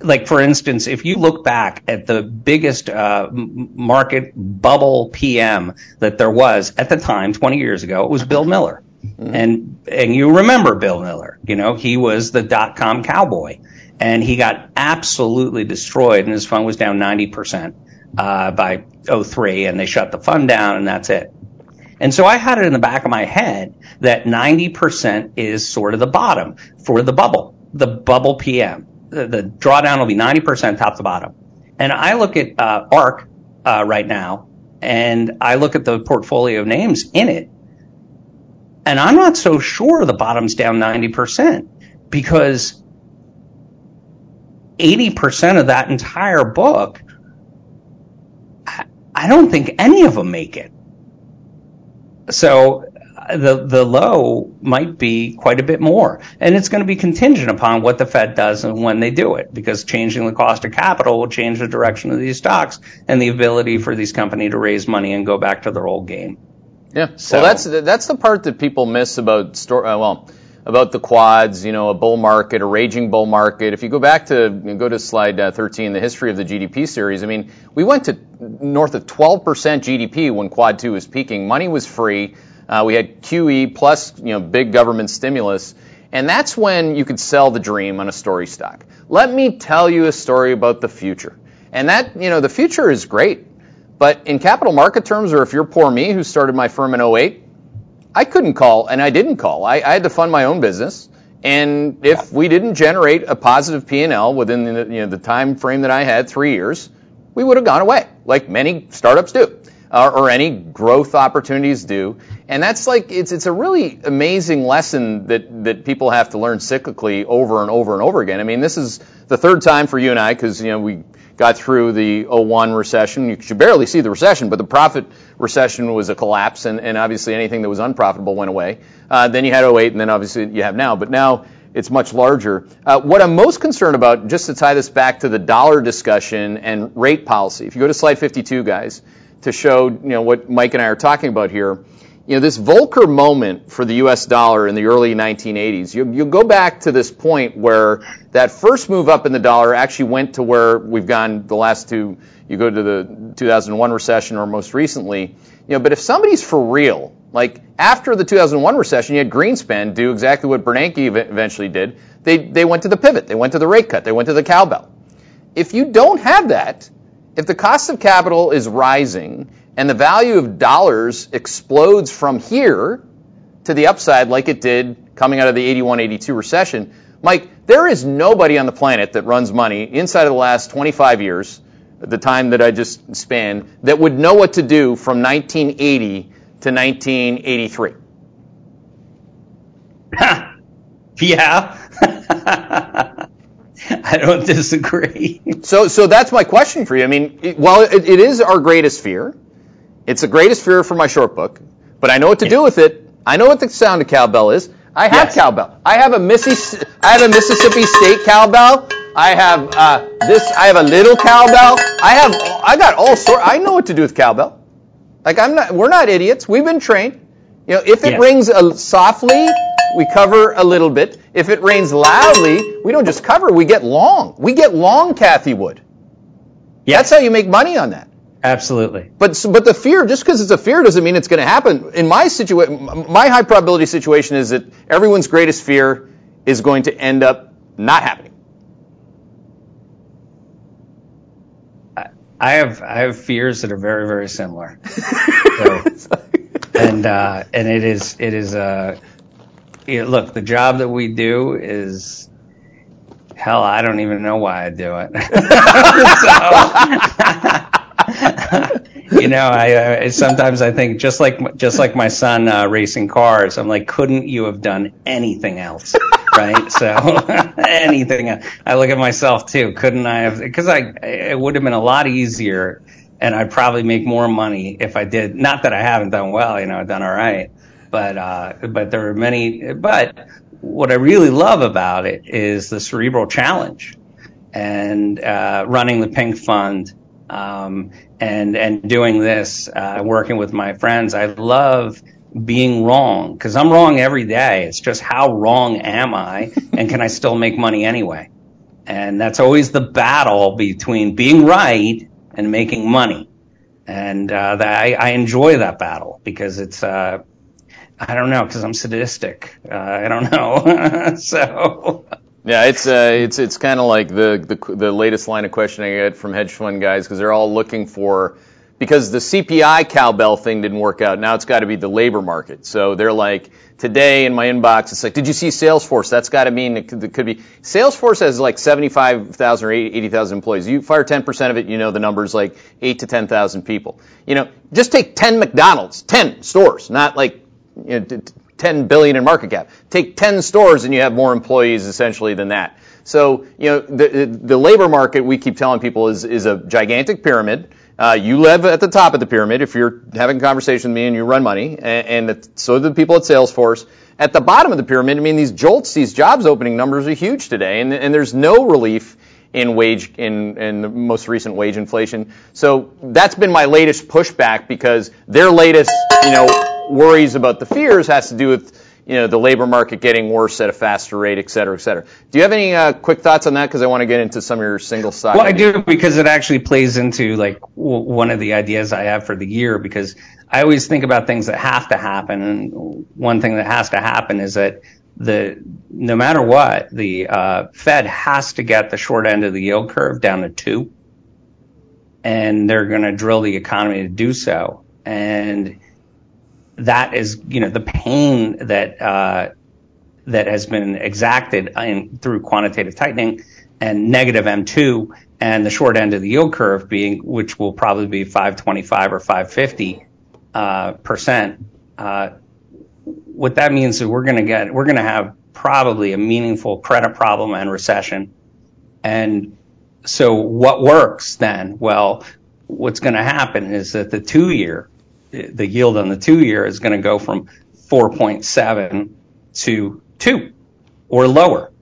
S2: like for instance, if you look back at the biggest uh, market bubble PM that there was at the time, 20 years ago, it was Bill Miller, mm-hmm. and and you remember Bill Miller. You know, he was the dot com cowboy, and he got absolutely destroyed, and his fund was down 90 percent uh, by 03, and they shut the fund down, and that's it. And so I had it in the back of my head that 90% is sort of the bottom for the bubble, the bubble PM the, the drawdown will be 90% top to bottom. And I look at uh, ARK uh, right now, and I look at the portfolio of names in it, and I'm not so sure the bottom's down 90% because 80% of that entire book, I don't think any of them make it. So the the low might be quite a bit more, and it's going to be contingent upon what the Fed does and when they do it, because changing the cost of capital will change the direction of these stocks and the ability for these companies to raise money and go back to their old game.
S1: Yeah, so well, that's that's the part that people miss about store. Uh, well, about the quads, you know, a bull market, a raging bull market. If you go back to go to slide uh, 13, the history of the GDP series. I mean, we went to north of 12% GDP when Quad 2 was peaking. Money was free. Uh, we had QE plus you know big government stimulus, and that's when you could sell the dream on a story stock. Let me tell you a story about the future, and that you know the future is great, but in capital market terms, or if you're poor me who started my firm in 08, I couldn't call, and I didn't call. I, I had to fund my own business. And if we didn't generate a positive P&L within the, you know, the time frame that I had, three years, we would have gone away, like many startups do or any growth opportunities do. And that's like it's it's a really amazing lesson that that people have to learn cyclically over and over and over again. I mean, this is the third time for you and I because you know we got through the 01 recession. You could barely see the recession, but the profit recession was a collapse, and, and obviously anything that was unprofitable went away. Uh, then you had 08, and then obviously you have now. But now it's much larger. Uh, what I'm most concerned about, just to tie this back to the dollar discussion and rate policy, if you go to slide 52, guys, to show you know what Mike and I are talking about here you know, this Volcker moment for the U.S. dollar in the early 1980s, you, you go back to this point where that first move up in the dollar actually went to where we've gone the last two, you go to the 2001 recession or most recently, you know, but if somebody's for real, like after the 2001 recession, you had Greenspan do exactly what Bernanke eventually did. They, they went to the pivot, they went to the rate cut, they went to the cowbell. If you don't have that, if the cost of capital is rising and the value of dollars explodes from here to the upside like it did coming out of the 81 82 recession, Mike, there is nobody on the planet that runs money inside of the last 25 years, the time that I just spanned, that would know what to do from 1980 to 1983.
S2: yeah. I don't disagree.
S1: so, so that's my question for you. I mean, it, while it, it is our greatest fear, it's the greatest fear for my short book, but I know what to do with it. I know what the sound of cowbell is. I have yes. cowbell. I have a Mississippi, I have a Mississippi State cowbell. I have uh, this. I have a little cowbell. I have. I got all sort. I know what to do with cowbell. Like I'm not. We're not idiots. We've been trained. You know, if it yes. rings uh, softly, we cover a little bit. If it rains loudly, we don't just cover. We get long. We get long, Cathie Wood. That's how you make money on that.
S2: Absolutely.
S1: But but the fear, just because it's a fear, doesn't mean it's going to happen. In my situation, my high probability situation is that everyone's greatest fear is going to end up not happening.
S2: I have I have fears that are very very similar. so, and uh, and it is it is uh, it, look the job that we do is hell I don't even know why I do it. so, you know, I, I, sometimes I think just like just like my son uh, racing cars, I'm like, couldn't you have done anything else? right? So anything. I look at myself too. Couldn't I have? Because I it would have been a lot easier, and I'd probably make more money if I did. Not that I haven't done well. You know, I've done all right, but uh, but there are many. But what I really love about it is the cerebral challenge and uh, running the Pink Fund um, and and doing this, uh, working with my friends. I love being wrong because I'm wrong every day. It's just how wrong am I, and can I still make money anyway? And that's always the battle between being right and making money. And uh, that, I, I, enjoy that battle because it's uh, I don't know because I'm sadistic. Uh, I don't know. so
S1: yeah, it's uh, it's it's kind of like the, the the latest line of questioning I get from hedge fund guys because they're all looking for because the CPI cowbell thing didn't work out. Now it's got to be the labor market. So they're like today in my inbox, it's like, did you see Salesforce? That's got to mean it could, it could, be Salesforce has like 75,000 or 80,000 employees. You fire 10% of it, you know the numbers like eight to 10,000 people. You know, just take 10 McDonald's, 10 stores, not like you know, 10 billion in market cap. Take 10 stores and you have more employees essentially than that. So, you know, the, the labor market, we keep telling people, is, is a gigantic pyramid. Uh, you live at the top of the pyramid if you're having a conversation with me and you run money, and, and so do the people at Salesforce. At the bottom of the pyramid, I mean, these JOLTS, these jobs opening numbers are huge today, and, and there's no relief in wage in, in the most recent wage inflation. So that's been my latest pushback because their latest, you know, worries about the fears has to do with you know the labor market getting worse at a faster rate, et cetera, et cetera. Do you have any uh, quick thoughts on that? Because I want to get into some of your single stock.
S2: Well, ideas. I do because it actually plays into like w- one of the ideas I have for the year. Because I always think about things that have to happen, and one thing that has to happen is that the no matter what, the uh, Fed has to get the short end of the yield curve down to two, and they're going to drill the economy to do so. And that is, you know, the pain that uh, that has been exacted in, through quantitative tightening and negative M2 and the short end of the yield curve being, which will probably be 525 or 550 uh, percent. Uh, what that means is we're going to get, we're going to have probably a meaningful credit problem and recession. And so what works then? Well, what's going to happen is that the two year the yield on the two-year is going to go from 4.7 to 2 or lower.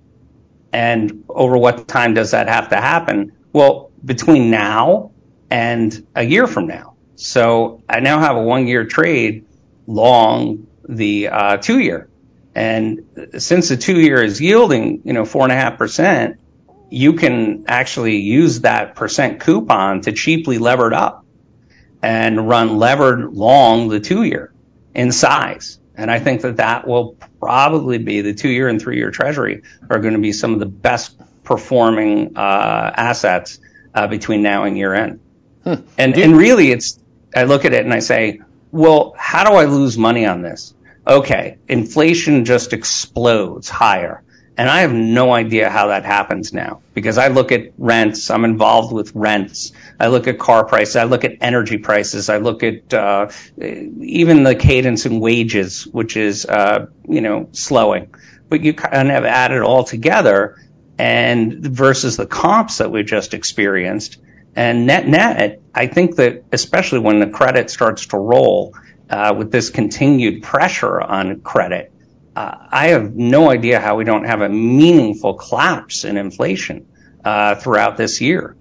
S2: And over what time does that have to happen? Well, between now and a year from now. So I now have a one-year trade long the uh, two year. And since the two year is yielding, you know, four and a half percent, you can actually use that percent coupon to cheaply lever it up and run levered long the two year in size. And I think that that will probably be the two year and three year treasury are going to be some of the best performing uh, assets uh, between now and year end. Hmm. And, and really, it's I look at it and I say, well, how do I lose money on this? Okay, inflation just explodes higher. And I have no idea how that happens now because I look at rents. I'm involved with rents. I look at car prices. I look at energy prices. I look at uh, even the cadence in wages, which is uh, you know slowing. But you kind of add it all together, and versus the comps that we just experienced, and net net, I think that especially when the credit starts to roll uh, with this continued pressure on credit uh, I have no idea how we don't have a meaningful collapse in inflation uh, throughout this year.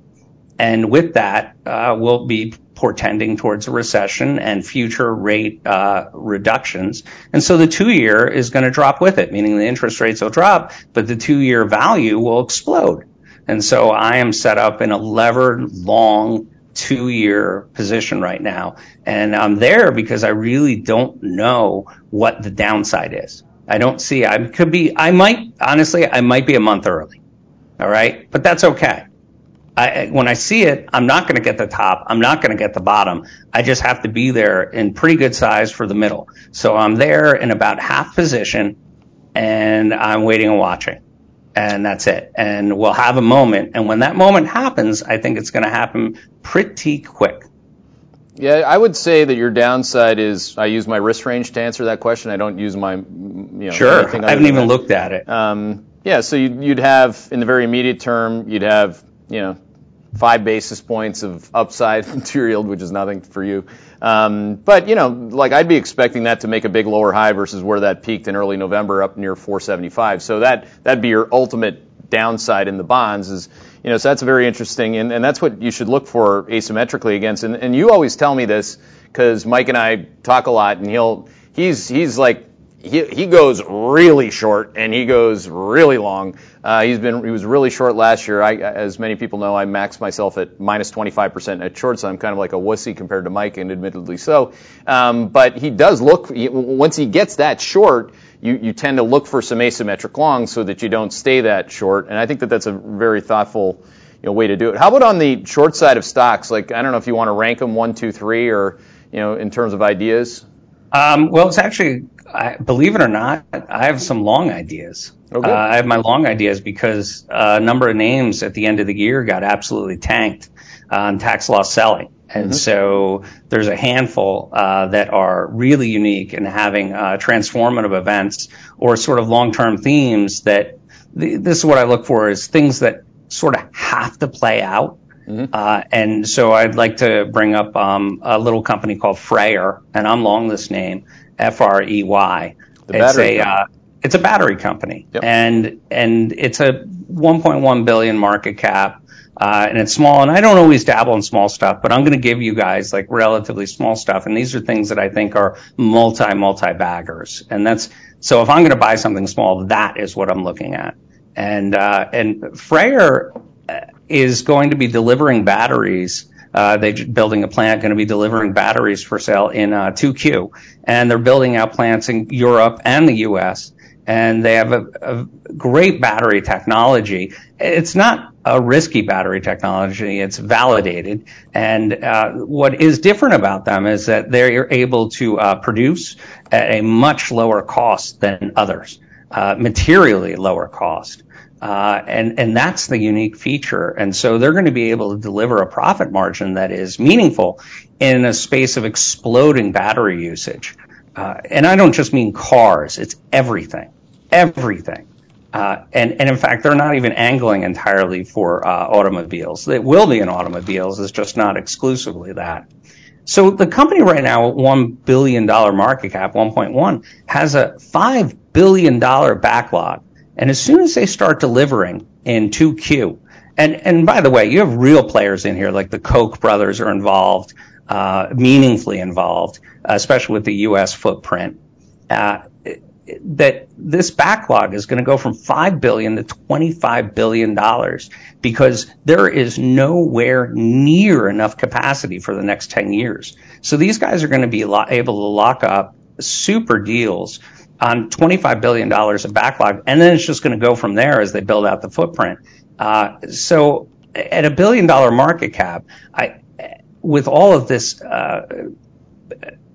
S2: And with that, uh, we'll be portending towards a recession and future rate uh, reductions. And so the two year is going to drop with it, meaning the interest rates will drop, but the two year value will explode. And so I am set up in a levered long two year position right now. And I'm there because I really don't know what the downside is. I don't see. I could be. I might honestly. I might be a month early. All right, but that's okay. I, when I see it, I'm not going to get the top. I'm not going to get the bottom. I just have to be there in pretty good size for the middle. So I'm there in about half position, and I'm waiting and watching, and that's it. And we'll have a moment, and when that moment happens, I think it's going to happen pretty quick.
S1: Yeah, I would say that your downside is I use my risk range to answer that question. I don't use my, you know,
S2: sure. I haven't even that. looked at it. Um,
S1: yeah, so you'd, you'd have in the very immediate term, you'd have, you know, five basis points of upside to yield, which is nothing for you. Um, but you know, like I'd be expecting that to make a big lower high versus where that peaked in early November up near 475. So that that'd be your ultimate downside in the bonds is you know, so that's very interesting, and, and that's what you should look for asymmetrically against. And, and you always tell me this because Mike and I talk a lot, and he'll he's he's like he he goes really short and he goes really long. Uh, he's been he was really short last year. I, as many people know, I maxed myself at minus 25% at short, so I'm kind of like a wussy compared to Mike, and admittedly so. Um, but he does look once he gets that short you, you tend to look for some asymmetric longs so that you don't stay that short. And I think that that's a very thoughtful you know, way to do it. How about on the short side of stocks? Like, I don't know if you want to rank them one, two, three, or, you know, in terms of ideas.
S2: Um, well, it's actually, I, believe it or not, I have some long ideas. Okay. Oh, uh, I have my long ideas because a number of names at the end of the year got absolutely tanked on tax loss selling. And mm-hmm. so there's a handful uh, that are really unique in having uh, transformative events or sort of long-term themes that th- this is what I look for is things that sort of have to play out. Mm-hmm. Uh, and so I'd like to bring up um, a little company called FREYR, and I'm long this name, F-R-E-Y.
S1: It's a uh,
S2: it's a battery company, yep. and and it's a 1.1 billion market cap. Uh, and it's small, and I don't always dabble in small stuff, but I'm going to give you guys like relatively small stuff, and these are things that I think are multi multi baggers, and that's so if I'm going to buy something small, that is what I'm looking at, and uh, and FREYR uh, is going to be delivering batteries. Uh, they're building a plant going to be delivering batteries for sale in uh, 2Q, and they're building out plants in Europe and the U.S and they have a, great battery technology. It's not a risky battery technology; it's validated. And uh, what is different about them is that they're able to uh, produce at a much lower cost than others, uh, materially lower cost. Uh, and and that's the unique feature. And so they're going to be able to deliver a profit margin that is meaningful in a space of exploding battery usage. Uh, and I don't just mean cars; it's everything everything. Uh, and, and in fact, they're not even angling entirely for uh, automobiles. It will be in automobiles, it's just not exclusively that. So the company right now, $1 billion market cap, 1.1, has a $5 billion backlog. And as soon as they start delivering in 2Q, and, and by the way, you have real players in here, like the Koch brothers are involved. Uh, meaningfully involved, especially with the U.S. footprint, uh, that this backlog is going to go from 5 billion to $25 billion because there is nowhere near enough capacity for the next 10 years. So these guys are going to be able to lock up super deals on $25 billion of backlog, and then it's just going to go from there as they build out the footprint. Uh, so at a billion-dollar market cap, with all of this uh,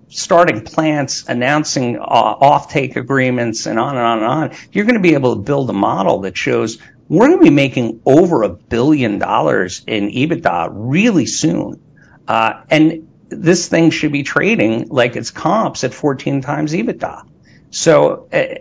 S2: starting plants, announcing uh, offtake agreements, and on and on and on, you're going to be able to build a model that shows we're going to be making over a $1 billion in EBITDA really soon. And this thing should be trading like its comps at 14 times EBITDA. So eh,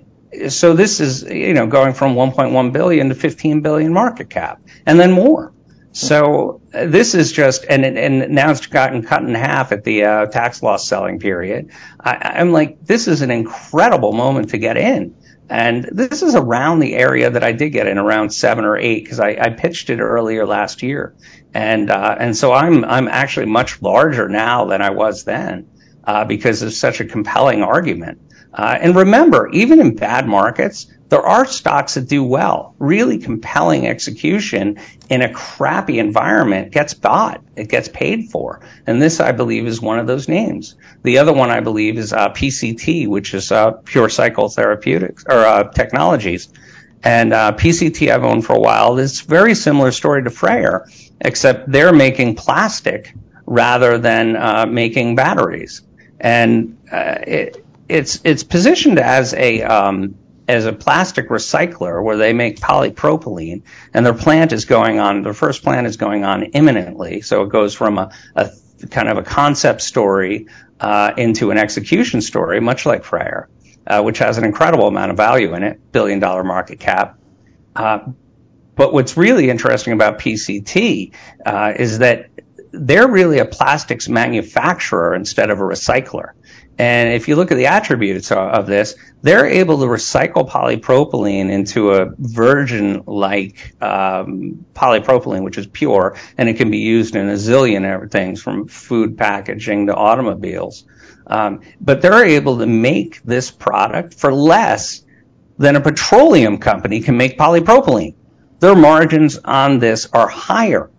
S2: so this is you know, going from 1.1 billion to 15 billion market cap, and then more. So eh, this is just, and and now it's gotten cut in half at the uh, tax loss selling period. I'm like, this is an incredible moment to get in. And this is around the area that I did get in, around seven or eight, because I pitched it earlier last year. And uh, and so I'm I'm actually much larger now than I was then uh, because of such a compelling argument. Uh, and remember, even in bad markets, there are stocks that do well. Really compelling execution in a crappy environment gets bought. It gets paid for. And this, I believe, is one of those names. The other one, I believe, is uh, PCT, which is uh, Pure Cycle Therapeutics or uh, Technologies. And PCT I've owned for a while. It's a very similar story to FREYR, except they're making plastic rather than making batteries. And it's it's positioned as a um as a plastic recycler where they make polypropylene, and their plant is going on, their first plant is going on imminently. So it goes from a kind of a concept story uh, into an execution story, much like FREYR, uh, which has an incredible amount of value in it, billion-dollar market cap. Uh, but what's really interesting about PCT is that they're really a plastics manufacturer instead of a recycler. And if you look at the attributes of this, they're able to recycle polypropylene into a virgin-like um, polypropylene, which is pure, and it can be used in a zillion things from food packaging to automobiles. Um, but they're able to make this product for less than a petroleum company can make polypropylene. Their margins on this are higher.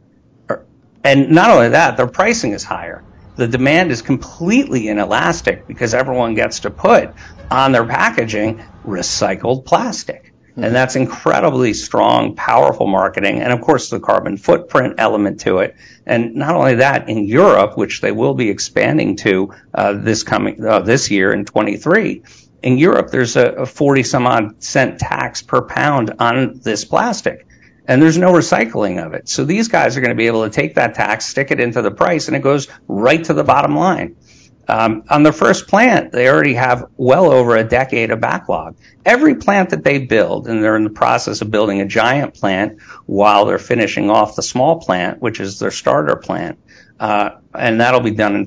S2: Er, and not only that, their pricing is higher. The demand is completely inelastic because everyone gets to put on their packaging recycled plastic. And that's incredibly strong, powerful marketing. And of course, the carbon footprint element to it. And not only that, in Europe, which they will be expanding to this coming uh, this year in 23, in Europe, there's a 40-some-odd cent tax per pound on this plastic. And there's no recycling of it. So these guys are going to be able to take that tax, stick it into the price, and it goes right to the bottom line. Um, on the first plant, they already have well over a decade of backlog. Every plant that they build, and they're in the process of building a giant plant while they're finishing off the small plant, which is their starter plant, uh, and that'll be done in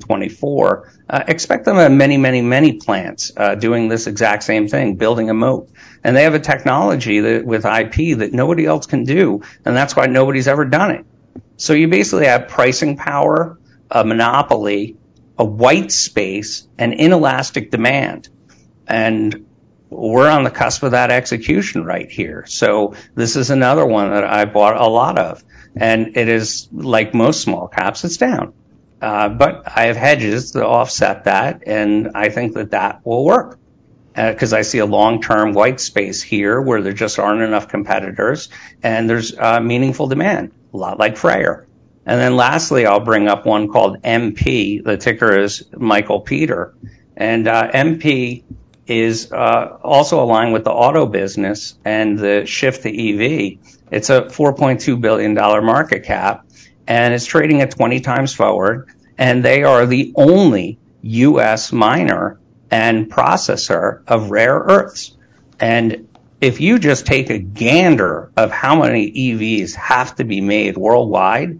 S2: 2024, expect them have many, many, many plants uh, doing this exact same thing, building a moat. And they have a technology with IP that nobody else can do, and that's why nobody's ever done it. So you basically have pricing power, a monopoly, a white space, and inelastic demand. And we're on the cusp of that execution right here. So this is another one that I bought a lot of. And it is like most small caps, it's down. Uh, but I have hedges to offset that, and I think that that will work uh, because I see a long-term white space here where there just aren't enough competitors, and there's uh, meaningful demand, a lot like FREYR. And then lastly, I'll bring up one called MP. The ticker is Michael Peter. And MP is also aligned with the auto business and the shift to EV. It's a $4.2 billion market cap, and it's trading at 20 times forward. And they are the only U.S. miner and processor of rare earths. And if you just take a gander of how many EVs have to be made worldwide,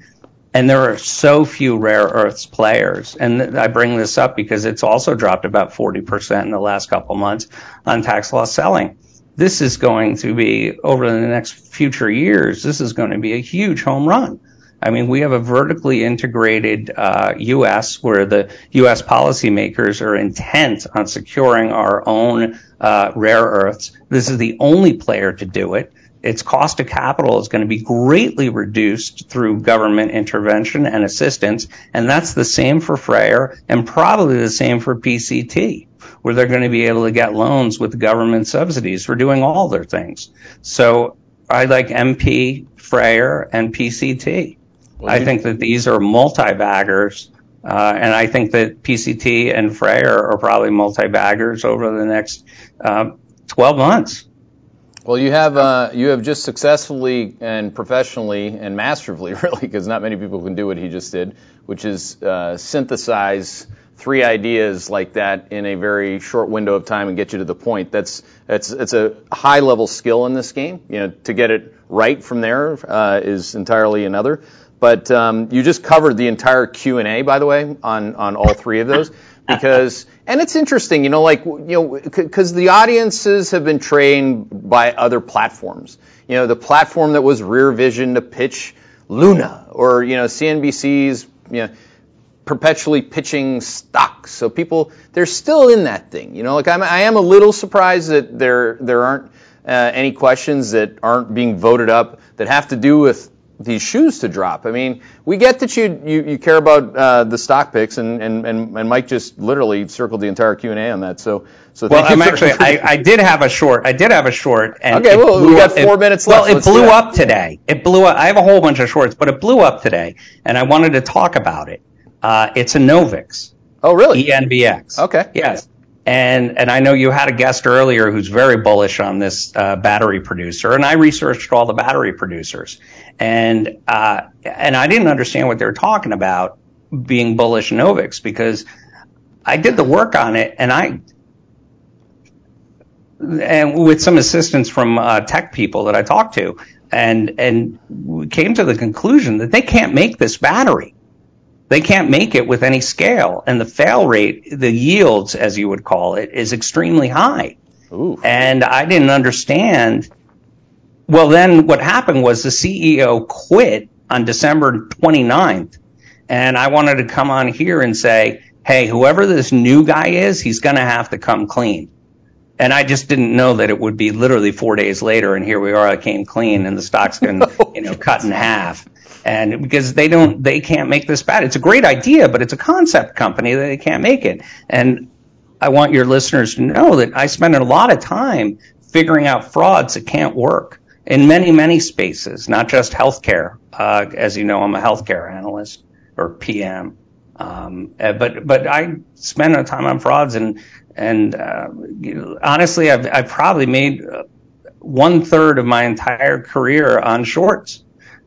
S2: and there are so few rare earths players, and I bring this up because it's also dropped about 40% in the last couple months on tax loss selling. This is going to be, over the next future years, this is going to be a huge home run. I mean, we have a vertically integrated uh, U.S. where the U.S. policymakers are intent on securing our own uh, rare earths. This is the only player to do it. Its cost of capital is going to be greatly reduced through government intervention and assistance, and that's the same for FREYR and probably the same for PCT, where they're going to be able to get loans with government subsidies for doing all their things. So I like MP, FREYR, and PCT. I think that these are multi-baggers, uh, and I think that PCT and FREYR are probably multi-baggers over the next uh, 12 months.
S1: Well, you have uh, you have just successfully and professionally and masterfully, really, because not many people can do what he just did, which is uh, synthesize three ideas like that in a very short window of time and get you to the point. That's that's it's a high level skill in this game. You know, to get it right from there uh, is entirely another. But um, you just covered the entire Q and A, by the way, on on all three of those because and it's interesting, you know, like you know, because the audiences have been trained by other platforms. You know, the platform that was Real Vision to pitch Luna, or you know, CNBC's you know perpetually pitching stocks. So people they're still in that thing. You know, like I'm, I am a little surprised that there there aren't uh, any questions that aren't being voted up that have to do with these shoes to drop. I mean, we get that you you, you care about uh, the stock picks, and, and, and, and Mike just literally circled the entire Q and A on that. So so
S2: well, I'm actually I, I did have a short. I did have a short.
S1: And okay, well we got four
S2: it,
S1: minutes left.
S2: Well, it blew up today. It blew up. I have a whole bunch of shorts, but it blew up today, and I wanted to talk about it. Uh, it's Enovix.
S1: Oh, really?
S2: ENVX.
S1: Okay.
S2: Yes. And and I know you had a guest earlier who's very bullish on this uh, battery producer, and I researched all the battery producers, and uh, and I didn't understand what they were talking about being bullish Enovix because I did the work on it, and I and with some assistance from uh, tech people that I talked to, and and we came to the conclusion that they can't make this battery. They can't make it with any scale, and the fail rate, the yields, as you would call it, is extremely high.
S1: Ooh.
S2: And I didn't understand. Well, then what happened was the CEO quit on December 29th, and I wanted to come on here and say, hey, whoever this new guy is, he's going to have to come clean. And I just didn't know that it would be literally four days later, and here we are. I came clean, and the stock's been, oh, you know, cut in half and because they don't they can't make this bad it's a great idea but it's a concept company that they can't make it and i want your listeners to know that i spend a lot of time figuring out frauds that can't work in many many spaces not just healthcare uh, as you know i'm a healthcare analyst or pm um, uh, but but i spend a time on frauds and and uh, honestly I've, I've probably made uh, one third of my entire career on shorts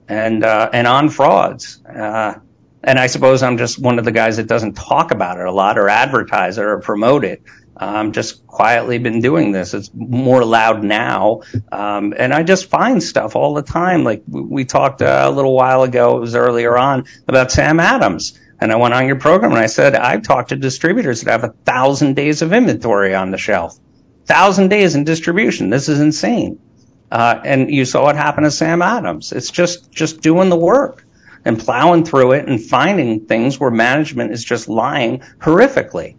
S2: and uh, and on frauds. Uh, and I suppose I'm just one of the guys that doesn't talk about it a lot or advertise it or promote it. I'm just quietly been doing this. It's more loud now. Um, and I just find stuff all the time. Like we talked uh, a little while ago, it was earlier on, about Sam Adams. And I went on your program and I said, I've talked to distributors that have a thousand days of inventory on the shelf. Thousand days in distribution. This is insane. Uh, and you saw what happened to Sam Adams. It's just just doing the work and plowing through it and finding things where management is just lying horrifically.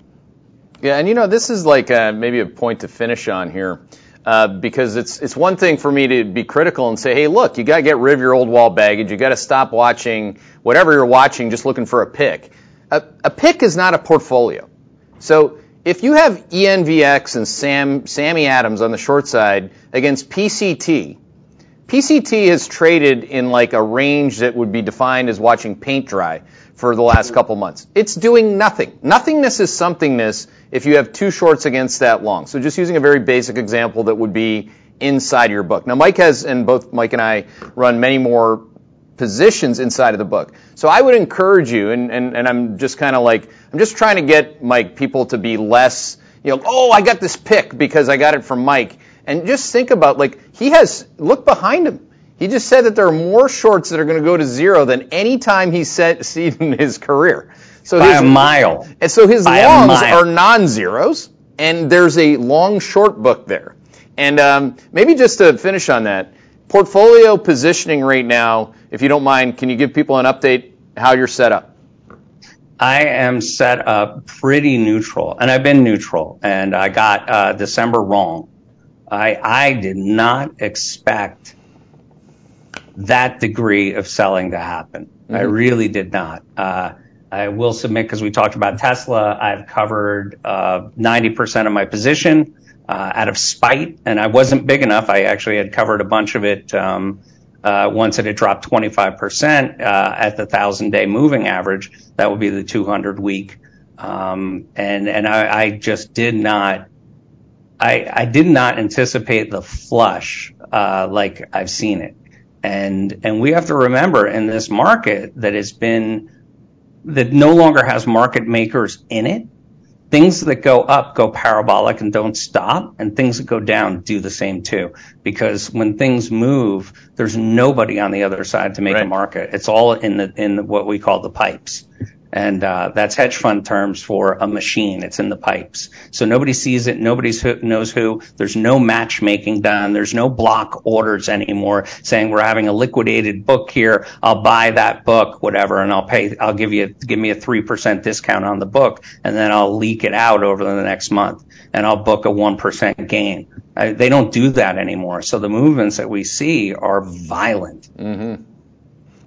S1: Yeah, and you know this is like uh, maybe a point to finish on here. Uh, because it's it's one thing for me to be critical and say, hey, look, you got to get rid of your old wall baggage. You got to stop watching whatever you're watching, just looking for a pick. A, a pick is not a portfolio. So if you have ENVX and Sam, Sammy Adams on the short side against PCT, PCT has traded in like a range that would be defined as watching paint dry for the last couple months. It's doing nothing. Nothingness is somethingness if you have two shorts against that long. So just using a very basic example that would be inside your book. Now Mike has, and both Mike and I run many more positions inside of the book. So I would encourage you, and, and, and I'm just kind of like, I'm just trying to get Mike people to be less, you know, oh, I got this pick because I got it from Mike. And just think about, like, he has, look behind him. He just said that there are more shorts that are going to go to zero than any time he's set, seen in his career.
S2: So By his, a mile.
S1: And so his By longs are non-zeros, and there's a long short book there. And um, maybe just to finish on that, portfolio positioning right now if you don't mind, can you give people an update how you're set up?
S2: I am set up pretty neutral, and I've been neutral, and I got uh, December wrong. I I did not expect that degree of selling to happen. Mm-hmm. I really did not. Uh, I will submit because we talked about Tesla. I've covered uh, 90% of my position uh, out of spite, and I wasn't big enough. I actually had covered a bunch of it um, uh, once it had dropped 25% uh, at the thousand day moving average. That would be the 200 week. Um, and and I, I, just did not. I, I did not anticipate the flush uh, like I've seen it, and and we have to remember in this market that has been that no longer has market makers in it things that go up go parabolic and don't stop and things that go down do the same too. Because when things move there's nobody on the other side to make right. a market. It's all in the in the, what we call the pipes and uh, that's hedge fund terms for a machine. It's in the pipes. So nobody sees it. Nobody knows who. There's no matchmaking done. There's no block orders anymore saying we're having a liquidated book here. I'll buy that book, whatever, and I'll pay. I'll give you give me a three percent discount on the book, and then I'll leak it out over the next month, and I'll book a one percent gain. I, they don't do that anymore. So the movements that we see are violent.
S1: Mm-hmm.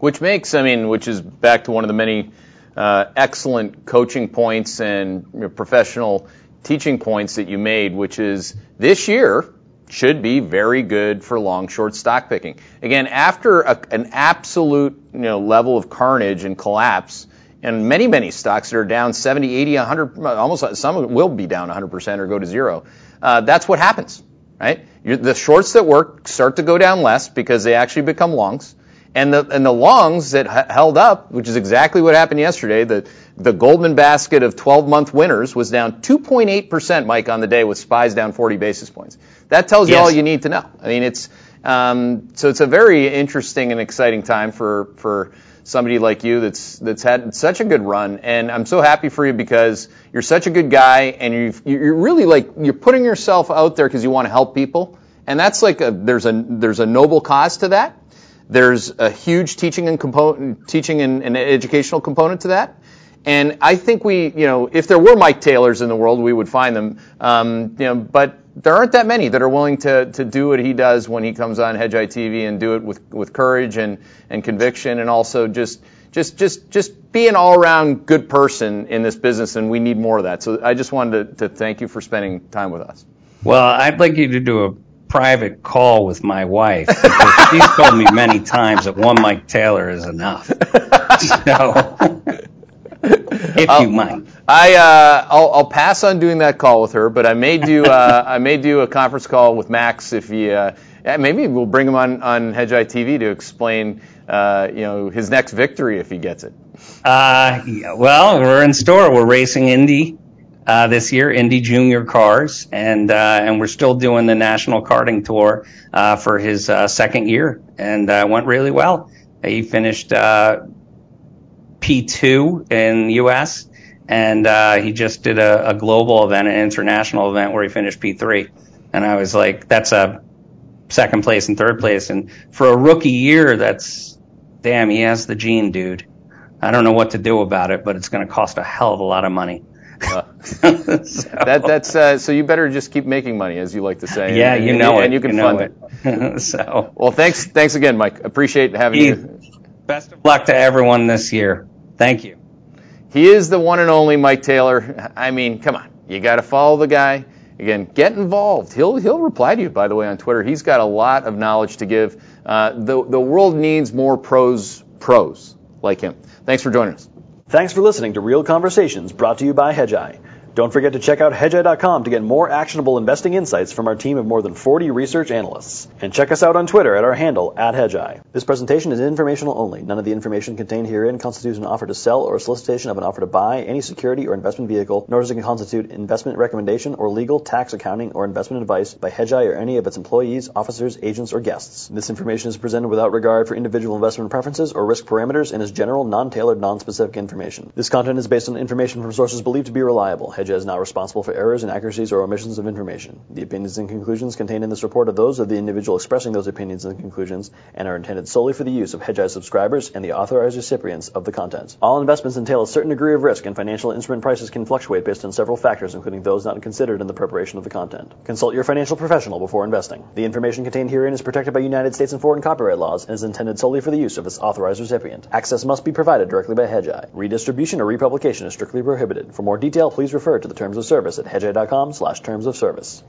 S1: Which makes, I mean, which is back to one of the many excellent coaching points and you know, professional teaching points that you made, which is this year should be very good for long short stock picking. Again, after a, an absolute you know, level of carnage and collapse, and many, many stocks that are down 70, 80, 100, almost some will be down 100% or go to zero. Uh, that's what happens, right? You're, the shorts that work start to go down less because they actually become longs. And the, and the longs that h- held up, which is exactly what happened yesterday, the, the Goldman basket of 12 month winners was down 2.8%, Mike, on the day with SPY's down 40 basis points. That tells you yes. all you need to know. I mean, it's, um, so it's a very interesting and exciting time for, for somebody like you that's, that's had such a good run. And I'm so happy for you because you're such a good guy and you you're really like, you're putting yourself out there because you want to help people. And that's like a, there's a, there's a noble cause to that. There's a huge teaching and component, teaching and, and educational component to that. And I think we, you know, if there were Mike Taylors in the world, we would find them. Um, you know, but there aren't that many that are willing to, to do what he does when he comes on Hedgeye TV and do it with, with courage and, and conviction and also just, just, just, just be an all around good person in this business. And we need more of that. So I just wanted to, to thank you for spending time with us.
S2: Well, I'd like you to do a private call with my wife because she's told me many times that one Mike Taylor is enough. So, if I'll, you mind,
S1: I uh, I'll, I'll, pass on doing that call with her, but I may do uh, I may do a conference call with Max if he. Uh, maybe we'll bring him on on Hedgeye TV to explain, uh, you know, his next victory if he gets it.
S2: Uh, well, we're in store. We're racing Indy uh, this year, Indy Junior Cars, and uh, and we're still doing the national karting tour uh, for his uh, second year, and uh, went really well. He finished uh, P2 in the U.S. and uh he just did a, a, global event, an international event, where he finished P3. And I was like, that's a second place and third place, and for a rookie year, that's damn. He has the gene, dude. I don't know what to do about it, but it's going to cost a hell of a lot of money. Uh,
S1: so. That that's uh, so you better just keep making money, as you like to say.
S2: Yeah, and, you know
S1: and,
S2: it,
S1: and you can
S2: you
S1: fund
S2: it. it. so
S1: well, thanks thanks again, Mike. Appreciate having you.
S2: Best of luck to everyone this year. Thank you.
S1: He is the one and only Mike Taylor. I mean, come on, you got to follow the guy. Again, get involved. He'll he'll reply to you, by the way, on Twitter. He's got a lot of knowledge to give. Uh, the the world needs more pros pros like him. Thanks for joining us.
S3: Thanks for listening to Real Conversations brought to you by Hedgeye. Don't forget to check out hedgeye.com to get more actionable investing insights from our team of more than 40 research analysts. And check us out on Twitter at our handle, at hedgeye. This presentation is informational only. None of the information contained herein constitutes an offer to sell or a solicitation of an offer to buy any security or investment vehicle, nor does it constitute investment recommendation or legal, tax, accounting, or investment advice by Hedgeye or any of its employees, officers, agents, or guests. This information is presented without regard for individual investment preferences or risk parameters and is general, non-tailored, non-specific information. This content is based on information from sources believed to be reliable. Hedgeye is not responsible for errors, inaccuracies, or omissions of information. The opinions and conclusions contained in this report are those of the individual expressing those opinions and conclusions and are intended solely for the use of Hedgeye subscribers and the authorized recipients of the content. All investments entail a certain degree of risk, and financial instrument prices can fluctuate based on several factors, including those not considered in the preparation of the content. Consult your financial professional before investing. The information contained herein is protected by United States and foreign copyright laws and is intended solely for the use of its authorized recipient. Access must be provided directly by Hedgeye. Redistribution or republication is strictly prohibited. For more detail, please refer to the terms of service at hedgeye.com slash terms of service.